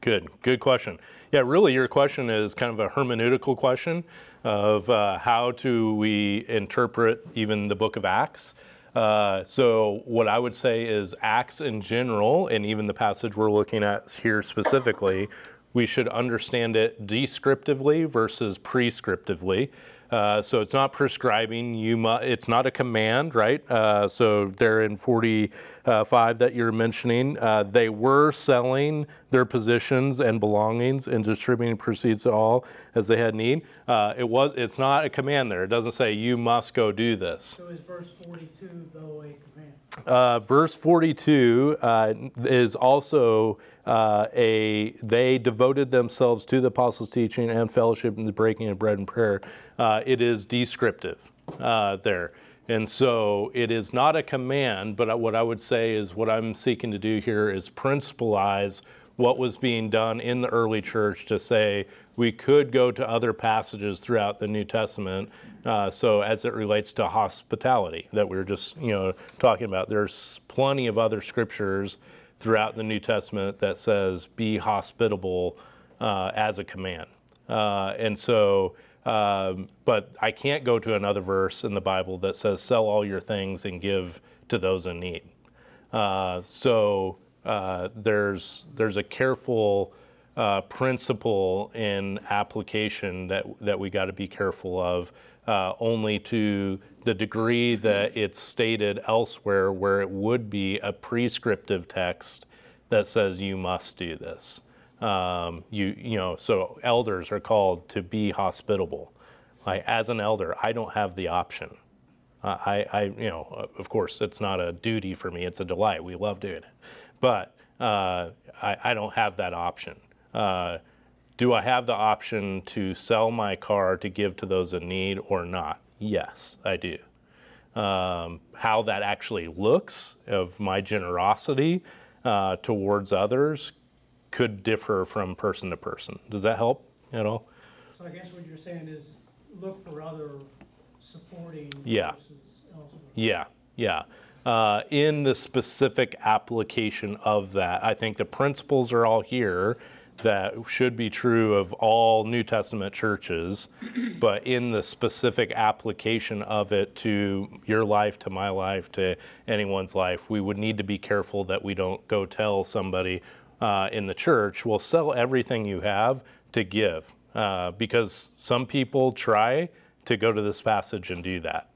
Good, good question. Yeah, really, your question is kind of a hermeneutical question of uh, how do we interpret even the book of Acts. Uh, so, what I would say is Acts in general, and even the passage we're looking at here specifically, we should understand it descriptively versus prescriptively. Uh, so it's not prescribing. You mu- It's not a command, right? Uh, so there in 45 that you're mentioning, uh, they were selling their positions and belongings and distributing proceeds to all as they had need. Uh, it was. It's not a command there. It doesn't say you must go do this. So is verse forty-two though a command? Uh, verse 42 uh, is also uh, a they devoted themselves to the apostles' teaching and fellowship and the breaking of bread and prayer. Uh, it is descriptive uh, there. And so it is not a command, but what I would say is what I'm seeking to do here is principalize what was being done in the early church to say we could go to other passages throughout the New Testament. Uh, so as it relates to hospitality that we were just you know talking about, there's plenty of other scriptures throughout the New Testament that says be hospitable uh, as a command. Uh, and so, um, but I can't go to another verse in the Bible that says, sell all your things and give to those in need. Uh, so uh, there's, there's a careful uh, principle in application that, that we got to be careful of, uh, only to the degree that it's stated elsewhere where it would be a prescriptive text that says you must do this. Um, you, you know, so elders are called to be hospitable. Like as an elder, I don't have the option. Uh, I, I, you know, of course, it's not a duty for me; it's a delight. We love doing it, but uh, I, I don't have that option. Uh, do I have the option to sell my car to give to those in need or not? Yes, I do. Um, how that actually looks of my generosity uh, towards others could differ from person to person. Does that help at all? So I guess what you're saying is look for other supporting Yeah. Yeah, yeah. Uh, in the specific application of that, I think the principles are all here that should be true of all New Testament churches, but in the specific application of it to your life, to my life, to anyone's life, we would need to be careful that we don't go tell somebody uh, in the church, well, sell everything you have to give. Uh, because some people try to go to this passage and do that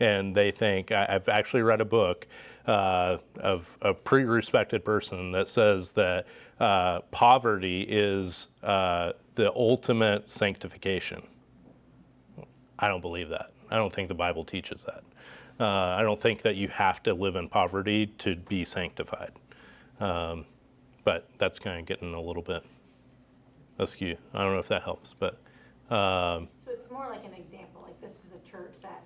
and they think I, I've actually read a book uh, of a pretty respected person that says that uh, poverty is uh, the ultimate sanctification. I don't believe that. I don't think the Bible teaches that. Uh, I don't think that you have to live in poverty to be sanctified. Um, but that's kind of getting a little bit askew. I don't know if that helps, but um, So it's more like an example, like this is a church that,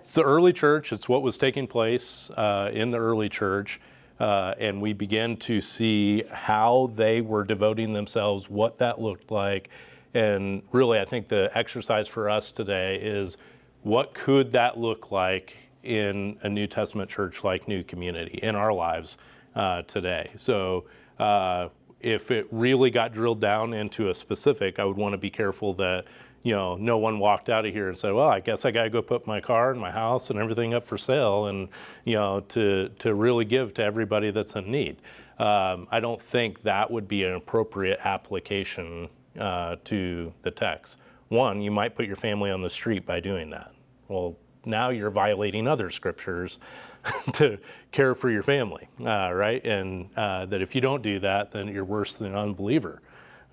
It's the early church. It's what was taking place uh, in the early church. Uh, and we begin to see how they were devoting themselves, what that looked like. And really, I think the exercise for us today is what could that look like in a New Testament church like New Community in our lives uh, today? So, uh, if it really got drilled down into a specific, I would want to be careful that you know no one walked out of here and said, "Well, I guess I got to go put my car and my house and everything up for sale," and you know to to really give to everybody that's in need. Um, I don't think that would be an appropriate application uh, to the text. One, you might put your family on the street by doing that. Well, now you're violating other scriptures to care for your family, uh, right? And uh, that if you don't do that, then you're worse than an unbeliever.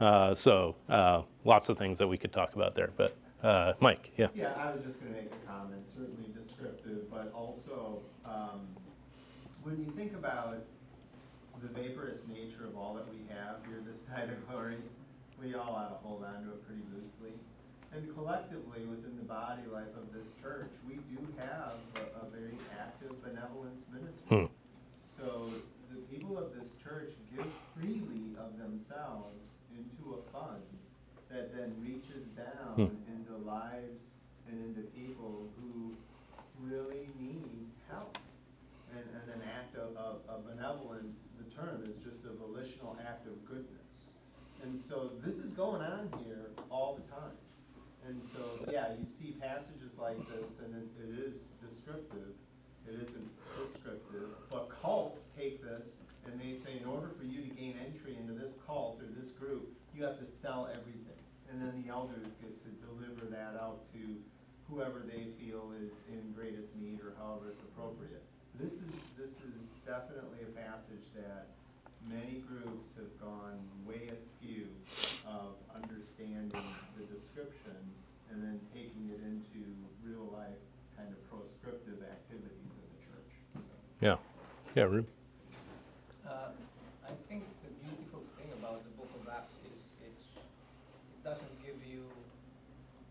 Uh, so uh, lots of things that we could talk about there. But uh, Mike, yeah. Yeah, I was just gonna make a comment, certainly descriptive, but also, um, when you think about the vaporous nature of all that we have here this side of glory, we all ought to hold on to it pretty loosely. And collectively, within the body life of this church, we do have a, a very active benevolence ministry. Hmm. So the people of this church give freely of themselves into a fund that then reaches down Hmm. into lives and into people who really need help. And, and an act of, of, of benevolent, the term is just a volitional act of goodness. And so this is going on here all the time. And so, yeah, you see passages like this, and it, it is descriptive, it isn't prescriptive, but cults take this and they say, in order for you to gain entry into this cult or this group, you have to sell everything. And then the elders get to deliver that out to whoever they feel is in greatest need or however it's appropriate. This is, this is definitely a passage that many groups have gone way askew of understanding the description and then taking it into real life kind of proscriptive activities in the church, so. Yeah. Yeah, Rube. Uh, I think the beautiful thing about the book of Acts is it's, it doesn't give you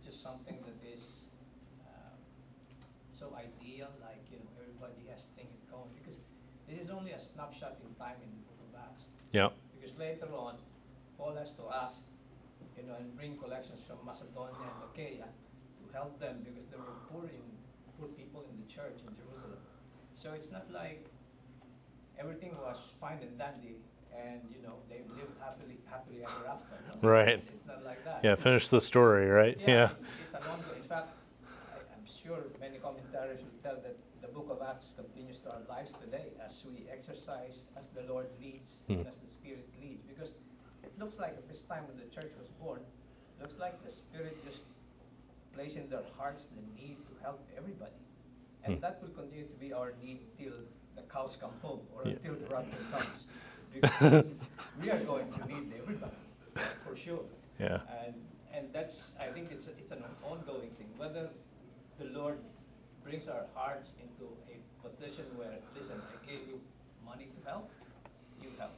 just something that is um, so ideal, like, you know, everybody has things going, because this is only a snapshot in time in the book of Acts. Yeah. Because later on, Paul has to ask, you know, and bring collections from Macedonia and Achaia to help them because there were poor in, poor people in the church in Jerusalem. So it's not like everything was fine and dandy and, you know, they lived happily, happily ever after. no? Right. It's, it's not like that. Yeah, finish the story, right? Yeah. It's, it's an ongoing, in fact, I, I'm sure many commentaries will tell that the book of Acts continues to our lives today as we exercise, as the Lord leads, Hmm. and as the Spirit leads. Because it looks like at this time when the church was born, looks like the Spirit just placed in their hearts the need to help everybody. And Hmm. that will continue to be our need till the cows come home or Yeah. until the rapture comes. Because we are going to need everybody, for sure. Yeah. And, and that's, I think it's, it's an ongoing thing, whether the Lord brings our hearts into a position where, listen, I gave you money to help, you help.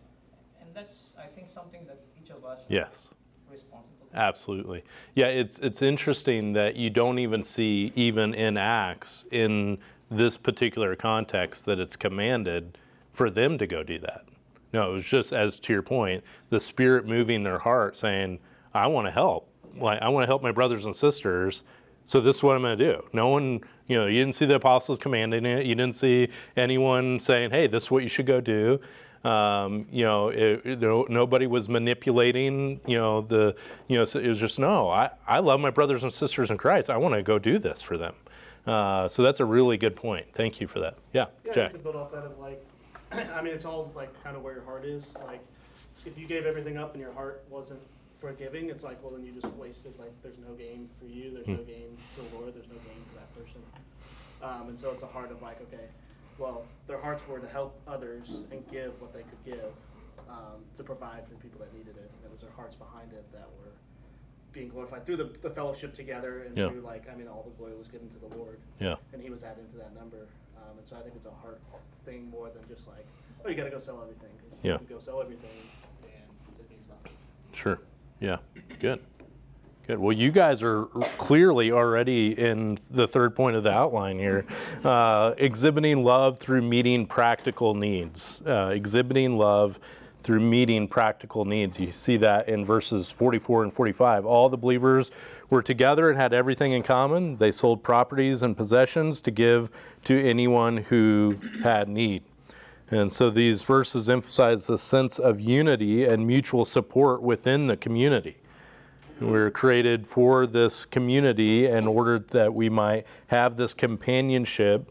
And that's, I think, something that each of us Yes. responsible for. Absolutely. Yeah, it's it's interesting that you don't even see even in Acts in this particular context that it's commanded for them to go do that. No, it was just as to your point, the spirit moving their heart saying, I want to help. Like I want to help my brothers and sisters. So this is what I'm going to do. No one, you know, you didn't see the apostles commanding it. You didn't see anyone saying, "Hey, this is what you should go do." Um, you know, it, it- no, nobody was manipulating. You know, the, you know, so it was just no. I, I love my brothers and sisters in Christ. I want to go do this for them. Uh, so that's a really good point. Thank you for that. Yeah, Yeah, Jack. you can build off that of like, I mean, it's all like kind of where your heart is. Like, if you gave everything up and your heart wasn't forgiving, it's like, well, then you just wasted. Like, there's no gain for you. There's no Hmm. gain to the Lord. There's no gain for that person. Um, and so it's a heart of like, okay, well, their hearts were to help others and give what they could give um, to provide for the people that needed it. And it was their hearts behind it that were being glorified through the, the fellowship together and Yeah. through like, I mean, all the glory was given to the Lord. Yeah. And he was added into that number. Um, and so I think it's a heart thing more than just like, oh, you got to go sell everything. 'cause Yeah. You can go sell everything and it means nothing. Sure. Yeah. Good. Good. Well, you guys are clearly already in the third point of the outline here, uh, exhibiting love through meeting practical needs. Uh, exhibiting love through meeting practical needs. You see that in verses 44 and 45. All the believers were together and had everything in common. They sold properties and possessions to give to anyone who had need. And so these verses emphasize the sense of unity and mutual support within the community. We're created for this community in order that we might have this companionship,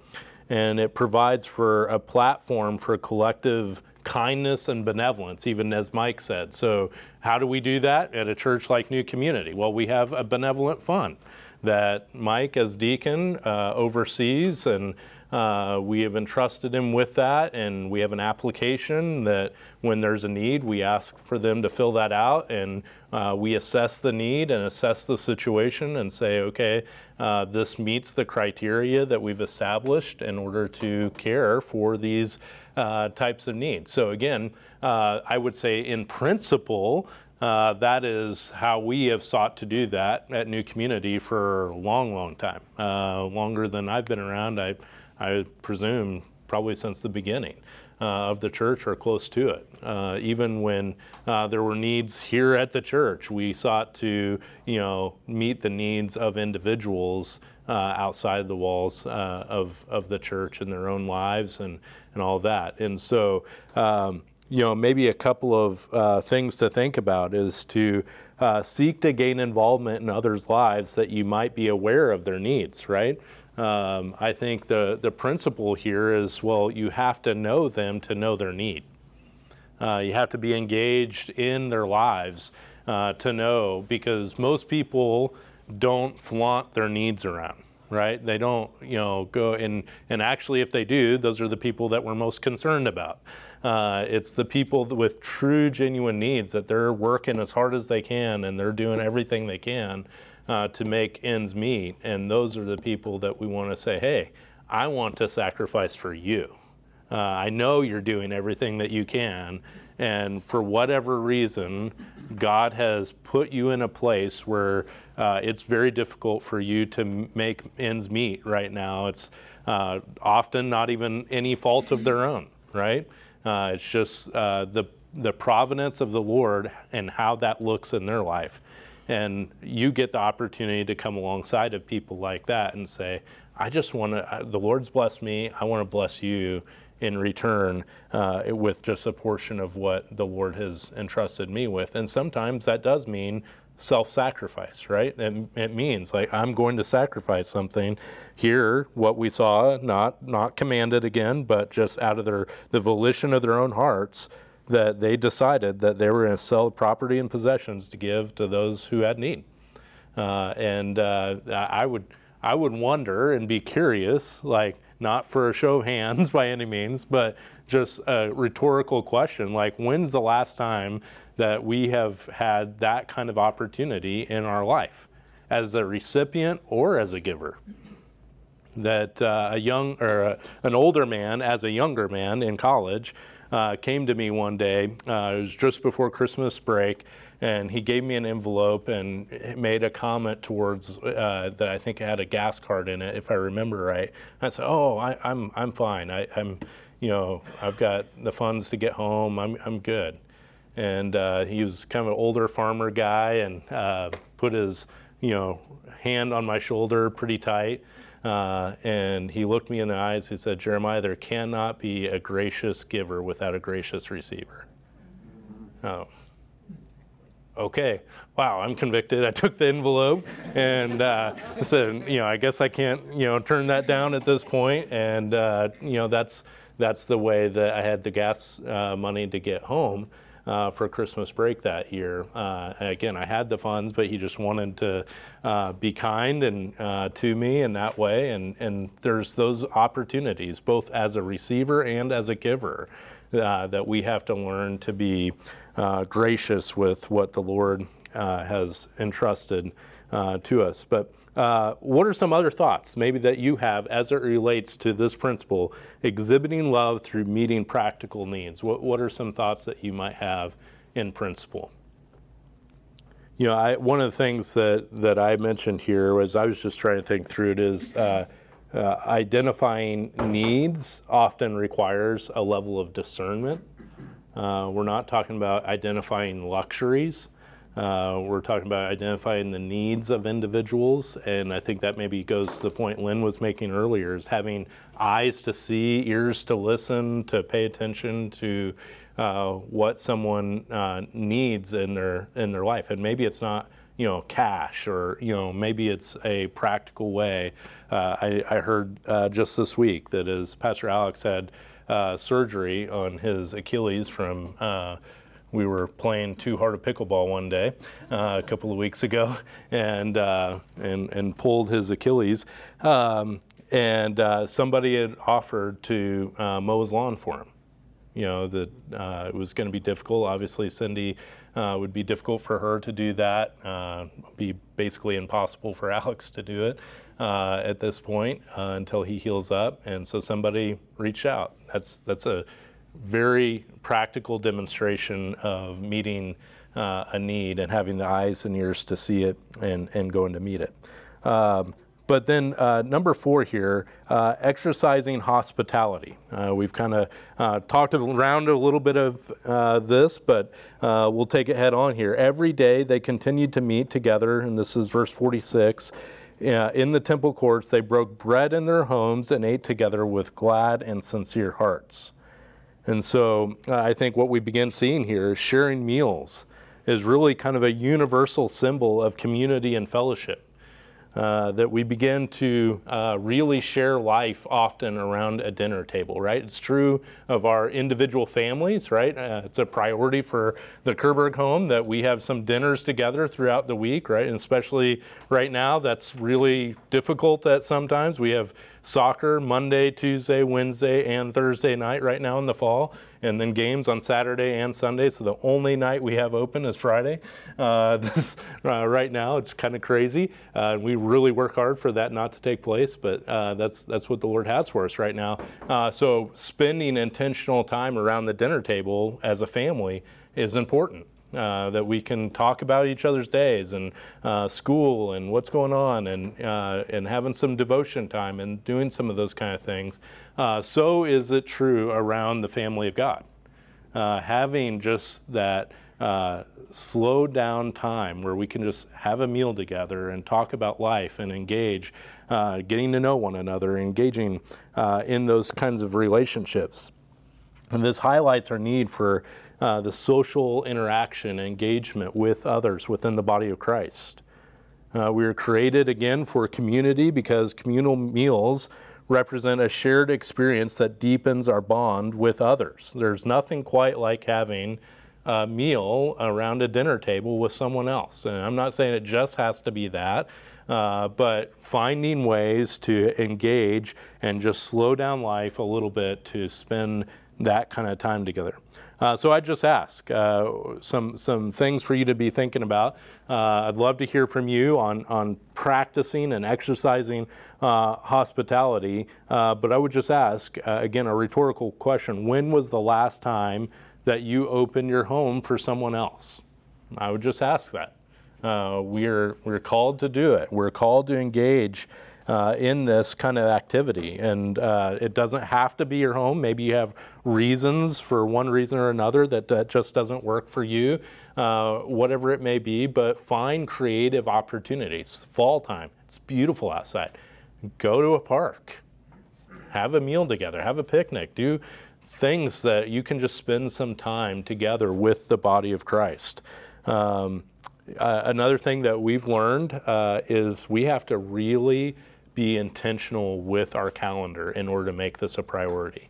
and it provides for a platform for collective kindness and benevolence, even as Mike said. So, how do we do that at a church like New Community? Well, we have a benevolent fund that Mike, as deacon, uh, oversees, and uh, we have entrusted him with that. And we have an application that when there's a need, we ask for them to fill that out, and uh, we assess the need and assess the situation and say, okay, uh, this meets the criteria that we've established in order to care for these uh, types of needs. So, again, uh, I would say in principle, uh, that is how we have sought to do that at New Community for a long, long time. Uh, longer than I've been around, I, I presume probably since the beginning uh, of the church or close to it. Uh, even when uh, there were needs here at the church, we sought to, you know, meet the needs of individuals uh, outside the walls uh, of, of the church in their own lives and, and all that. And so, um, you know, maybe a couple of uh, things to think about is to seek to gain involvement in others' lives that you might be aware of their needs, right? Um, I think the, the principle here is well, you have to know them to know their need. Uh, you have to be engaged in their lives uh, to know because most people don't flaunt their needs around right they don't you know go and and actually if they do those are the people that we're most concerned about uh, it's the people with true genuine needs that they're working as hard as they can and they're doing everything they can uh, to make ends meet and those are the people that we want to say hey i want to sacrifice for you uh, I know you're doing everything that you can, and for whatever reason, God has put you in a place where uh, it's very difficult for you to make ends meet right now. It's uh, often not even any fault of their own, right? Uh, it's just uh, the the providence of the Lord and how that looks in their life. And you get the opportunity to come alongside of people like that and say, I just want to, the Lord's blessed me, I want to bless you in return uh, with just a portion of what the Lord has entrusted me with. And sometimes that does mean self-sacrifice, right? It, it means like I'm going to sacrifice something. Here, what we saw, not not commanded again, but just out of their the volition of their own hearts, that they decided that they were going to sell property and possessions to give to those who had need. Uh, and uh, I would I would wonder and be curious, like not for a show of hands by any means, but just a rhetorical question, like when's the last time that we have had that kind of opportunity in our life, as a recipient or as a giver? That uh, a young or a, an older man, as a younger man in college, uh, came to me one day. Uh, it was just before Christmas break, and he gave me an envelope and made a comment towards uh, that I think had a gas card in it, if I remember right. I said, "Oh, I, am I'm, I'm fine. I, am you know, I've got the funds to get home. I'm I'm good." And uh, he was kind of an older farmer guy, and uh, put his you know hand on my shoulder pretty tight. Uh, and he looked me in the eyes. He said, Jeremiah, there cannot be a gracious giver without a gracious receiver. Oh. Okay. Wow, I'm convicted. I took the envelope and uh, said, you know, I guess I can't, you know, turn that down at this point. And uh, you know, that's that's the way that I had the gas uh, money to get home uh, for Christmas break that year. Uh, again, I had the funds, but he just wanted to uh, be kind and uh, to me in that way. And, and there's those opportunities, both as a receiver and as a giver, uh, that we have to learn to be uh, gracious with what the Lord has entrusted to us. But uh, what are some other thoughts maybe that you have as it relates to this principle, exhibiting love through meeting practical needs? What, what are some thoughts that you might have in principle? You know, I, one of the things that, that I mentioned here was I was just trying to think through it is uh, uh, identifying needs often requires a level of discernment. Uh, we're not talking about identifying luxuries. Uh, we're talking about identifying the needs of individuals, and I think that maybe goes to the point Lynn was making earlier: is having eyes to see, ears to listen, to pay attention to uh, what someone uh, needs in their in their life, and maybe it's not you know cash or you know maybe it's a practical way. Uh, I, I, heard uh, just this week that as Pastor Alex had uh, surgery on his Achilles from we were playing too hard a pickleball one day uh, a couple of weeks ago and, uh, and, and pulled his Achilles. Um, and uh, somebody had offered to uh, mow his lawn for him. You know, that uh, it was going to be difficult. Obviously, Cindy uh, would be difficult for her to do that, be basically impossible for Alex to do it at this point until he heals up. And so somebody reached out. That's, that's a very practical demonstration of meeting uh, a need and having the eyes and ears to see it and, and going to meet it. Um, but then uh, number four here, uh, exercising hospitality. Uh, we've kind of uh, talked around a little bit of uh, this, but we'll take it head on here. Every day they continued to meet together, and this is verse 46. in the temple courts, they broke bread in their homes and ate together with glad and sincere hearts. And so uh, I think what we begin seeing here is sharing meals is really kind of a universal symbol of community and fellowship. Uh, that we begin to uh, really share life often around a dinner table, right? It's true of our individual families, right? Uh, it's a priority for the Kerberg home that we have some dinners together throughout the week, right? And especially right now, that's really difficult at sometimes. We have soccer Monday, Tuesday, Wednesday, and Thursday night right now in the fall, and then games on Saturday and Sunday. So the only night we have open is Friday. Uh, this, uh, right now, it's kind of crazy. Uh, we really work hard for that not to take place, but uh, that's that's what the Lord has for us right now. Uh, so spending intentional time around the dinner table as a family is important. Uh, that we can talk about each other's days and uh, school and what's going on and, uh, and having some devotion time and doing some of those kind of things. Uh, so is it true around the family of God. Uh, having just that uh, slowed down time where we can just have a meal together and talk about life and engage, getting to know one another, engaging in those kinds of relationships. And this highlights our need for uh, the social interaction, engagement with others within the body of Christ. Uh, we were created again for community because communal meals represent a shared experience that deepens our bond with others. There's nothing quite like having a meal around a dinner table with someone else. And I'm not saying it just has to be that, uh, but finding ways to engage and just slow down life a little bit to spend that kind of time together. Uh, so I just ask uh, some some things for you to be thinking about. Uh, I'd love to hear from you on on practicing and exercising uh, hospitality. Uh, but I would just ask uh, again a rhetorical question: When was the last time that you opened your home for someone else? I would just ask that. we're we're called to do it. We're called to engage uh, in this kind of activity. And uh, it doesn't have to be your home. Maybe you have reasons for one reason or another that, that just doesn't work for you, uh, whatever it may be, but find creative opportunities. Fall time, it's beautiful outside. Go to a park, have a meal together, have a picnic, do things that you can just spend some time together with the body of Christ. Um, uh, another thing that we've learned uh, is we have to really be intentional with our calendar in order to make this a priority.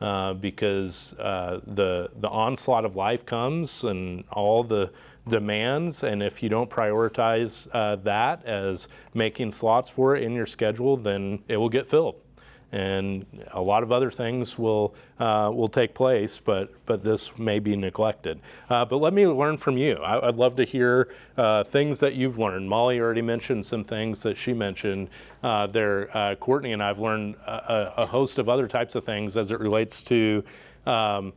Uh, because uh, the the onslaught of life comes and all the demands, and if you don't prioritize uh, that as making slots for it in your schedule, then it will get filled and a lot of other things will uh, will take place, but but this may be neglected. Uh, but let me learn from you. I, would love to hear uh, things that you've learned. Molly already mentioned some things that she mentioned. Uh, there, uh, Courtney and I've learned a, a, host of other types of things as it relates to, um,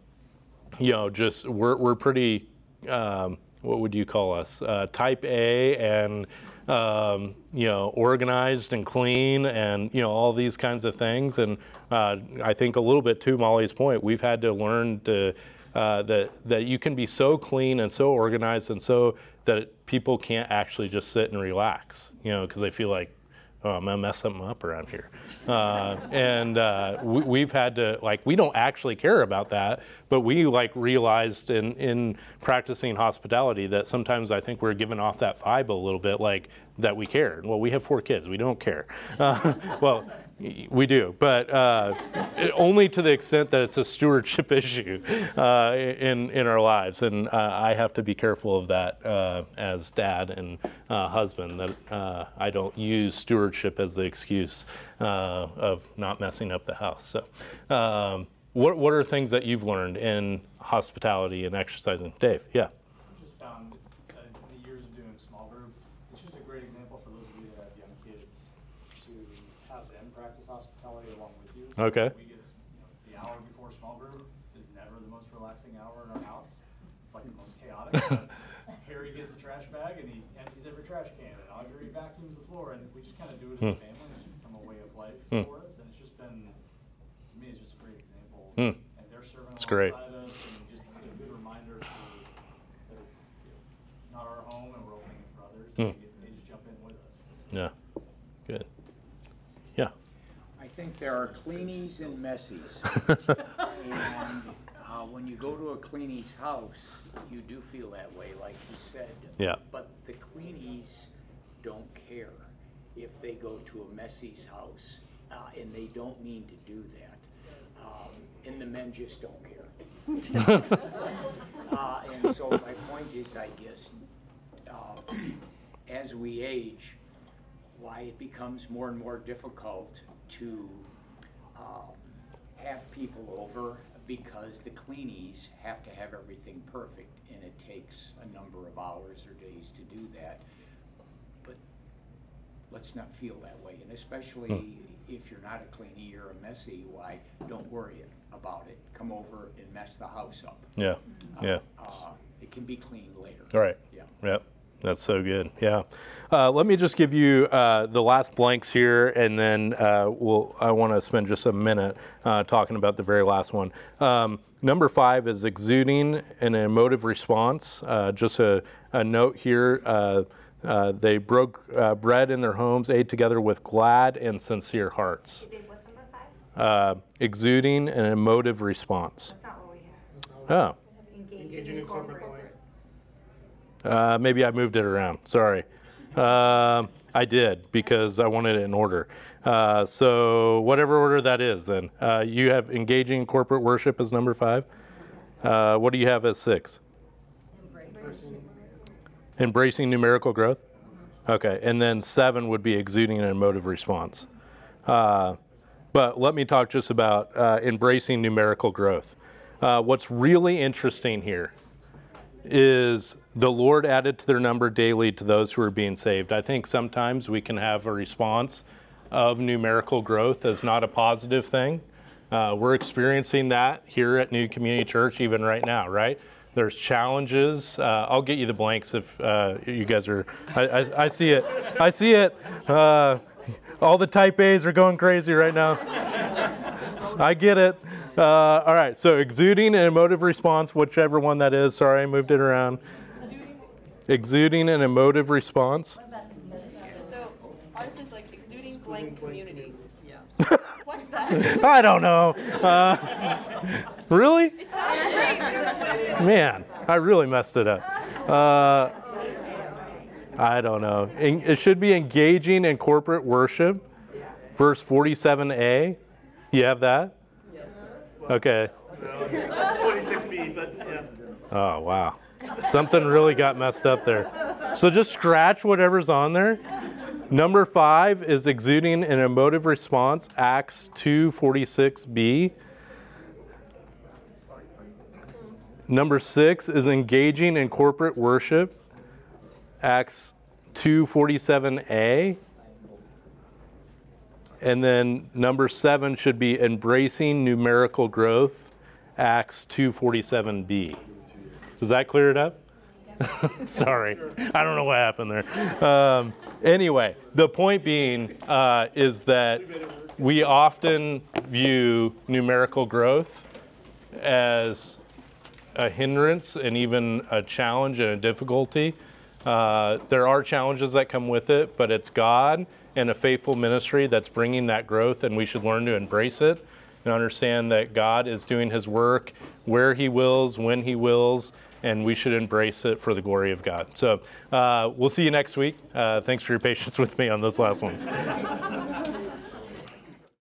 you know, just we're we're pretty. Um, what would you call us? Uh, type A and um, you know, organized and clean and, you know, all these kinds of things. And uh, I think a little bit to Molly's point, we've had to learn to, uh, that, that you can be so clean and so organized and so that people can't actually just sit and relax, you know, because they feel like, oh, I'm gonna mess something up around here. Uh, and uh, we, have had to like we don't actually care about that, but we like realized in in practicing hospitality that sometimes I think we're giving off that vibe a little bit, like that we care. Well, we have four kids, we don't care. Uh, well, we do, but uh, only to the extent that it's a stewardship issue uh, in in our lives, and uh, I have to be careful of that uh, as dad and uh, husband. That uh, I don't use stewardship as the excuse of not messing up the house. So, um, what what are things that you've learned in hospitality and exercising, Dave? Yeah. Okay. We get, you know, the hour before small group is never the most relaxing hour in our house. It's like the most chaotic. Harry gets a trash bag and he empties every trash can, and Audrey vacuums the floor, and we just kind of do it as a Hmm. family. It's become a way of life Hmm. for us, and it's just been, to me, it's just a great example. Hmm. And they're serving It's great. alongside us, and just a good reminder to, that it's you know, not our home, and we're opening it for others. Hmm. And they, get- they just jump in with us. Yeah. Good. Think there are cleanies and messies. And uh, when you go to a cleanie's house, you do feel that way, like you said. Yeah. But the cleanies don't care if they go to a messy's house, uh, and they don't mean to do that. Um, And the men just don't care. Uh, And so my point is, I guess, uh, as we age, why it becomes more and more difficult to um, have people over because the cleanies have to have everything perfect and it takes a number of hours or days to do that. But let's not feel that way, and especially if you're not a cleanie, you're a messy, why, don't worry about it. Come over and mess the house up. Yeah. Yeah. Uh, It can be cleaned later. All right. Yeah. Yep. That's so good. Yeah. Uh, let me just give you uh, the last blanks here, and then uh, we'll. I want to spend just a minute uh, talking about the very last one. Um, number five is exuding an emotive response. Uh, just a, a note here. Uh, uh, they broke uh, bread in their homes, ate together with glad and sincere hearts. Uh, exuding an emotive response. That's not what we have. Oh. Engaging in corporate. Uh, maybe I moved it around. Sorry. Um I did because I wanted it in order. Uh, so, whatever order that is, then. Uh, you have engaging corporate worship as number five. Uh, what do you have as six? Embracing numerical growth? Okay. And then seven would be exuding an emotive response. Uh, but let me talk just about uh, embracing numerical growth. Uh, what's really interesting here is the Lord added to their number daily to those who are being saved. I think sometimes we can have a response of numerical growth as not a positive thing. Uh, we're experiencing that here at New Community Church even right now, right? There's challenges. Uh, I'll get you the blanks if uh, you guys are. I, I, I, see it. I see it. Uh, all the type A's are going crazy right now. I get it. Uh, all right, so exuding an emotive response, whichever one that is. Sorry, I moved it around. Exuding an emotive response. So ours is like exuding blank community. Yeah. What's that? I don't know. Uh, really? It sounds great. I don't know what it is. Man, I really messed it up. Uh, I don't know. It should be engaging in corporate worship. Verse 47a. You have that? Okay. Forty-six B, but yeah. Oh, wow. Something really got messed up there. So just scratch whatever's on there. Number five is exuding an emotive response, Acts 2:46b. Number six is engaging in corporate worship, Acts 2:47a. And then number seven should be embracing numerical growth, Acts 2:47b. Does that clear it up? Sorry, I don't know what happened there. Um, anyway, the point being uh, is that we often view numerical growth as a hindrance and even a challenge and a difficulty. Uh, there are challenges that come with it, but it's God and a faithful ministry that's bringing that growth, and we should learn to embrace it and understand that God is doing His work where He wills, when He wills, and we should embrace it for the glory of God. So uh, we'll see you next week. Uh, thanks for your patience with me on those last ones.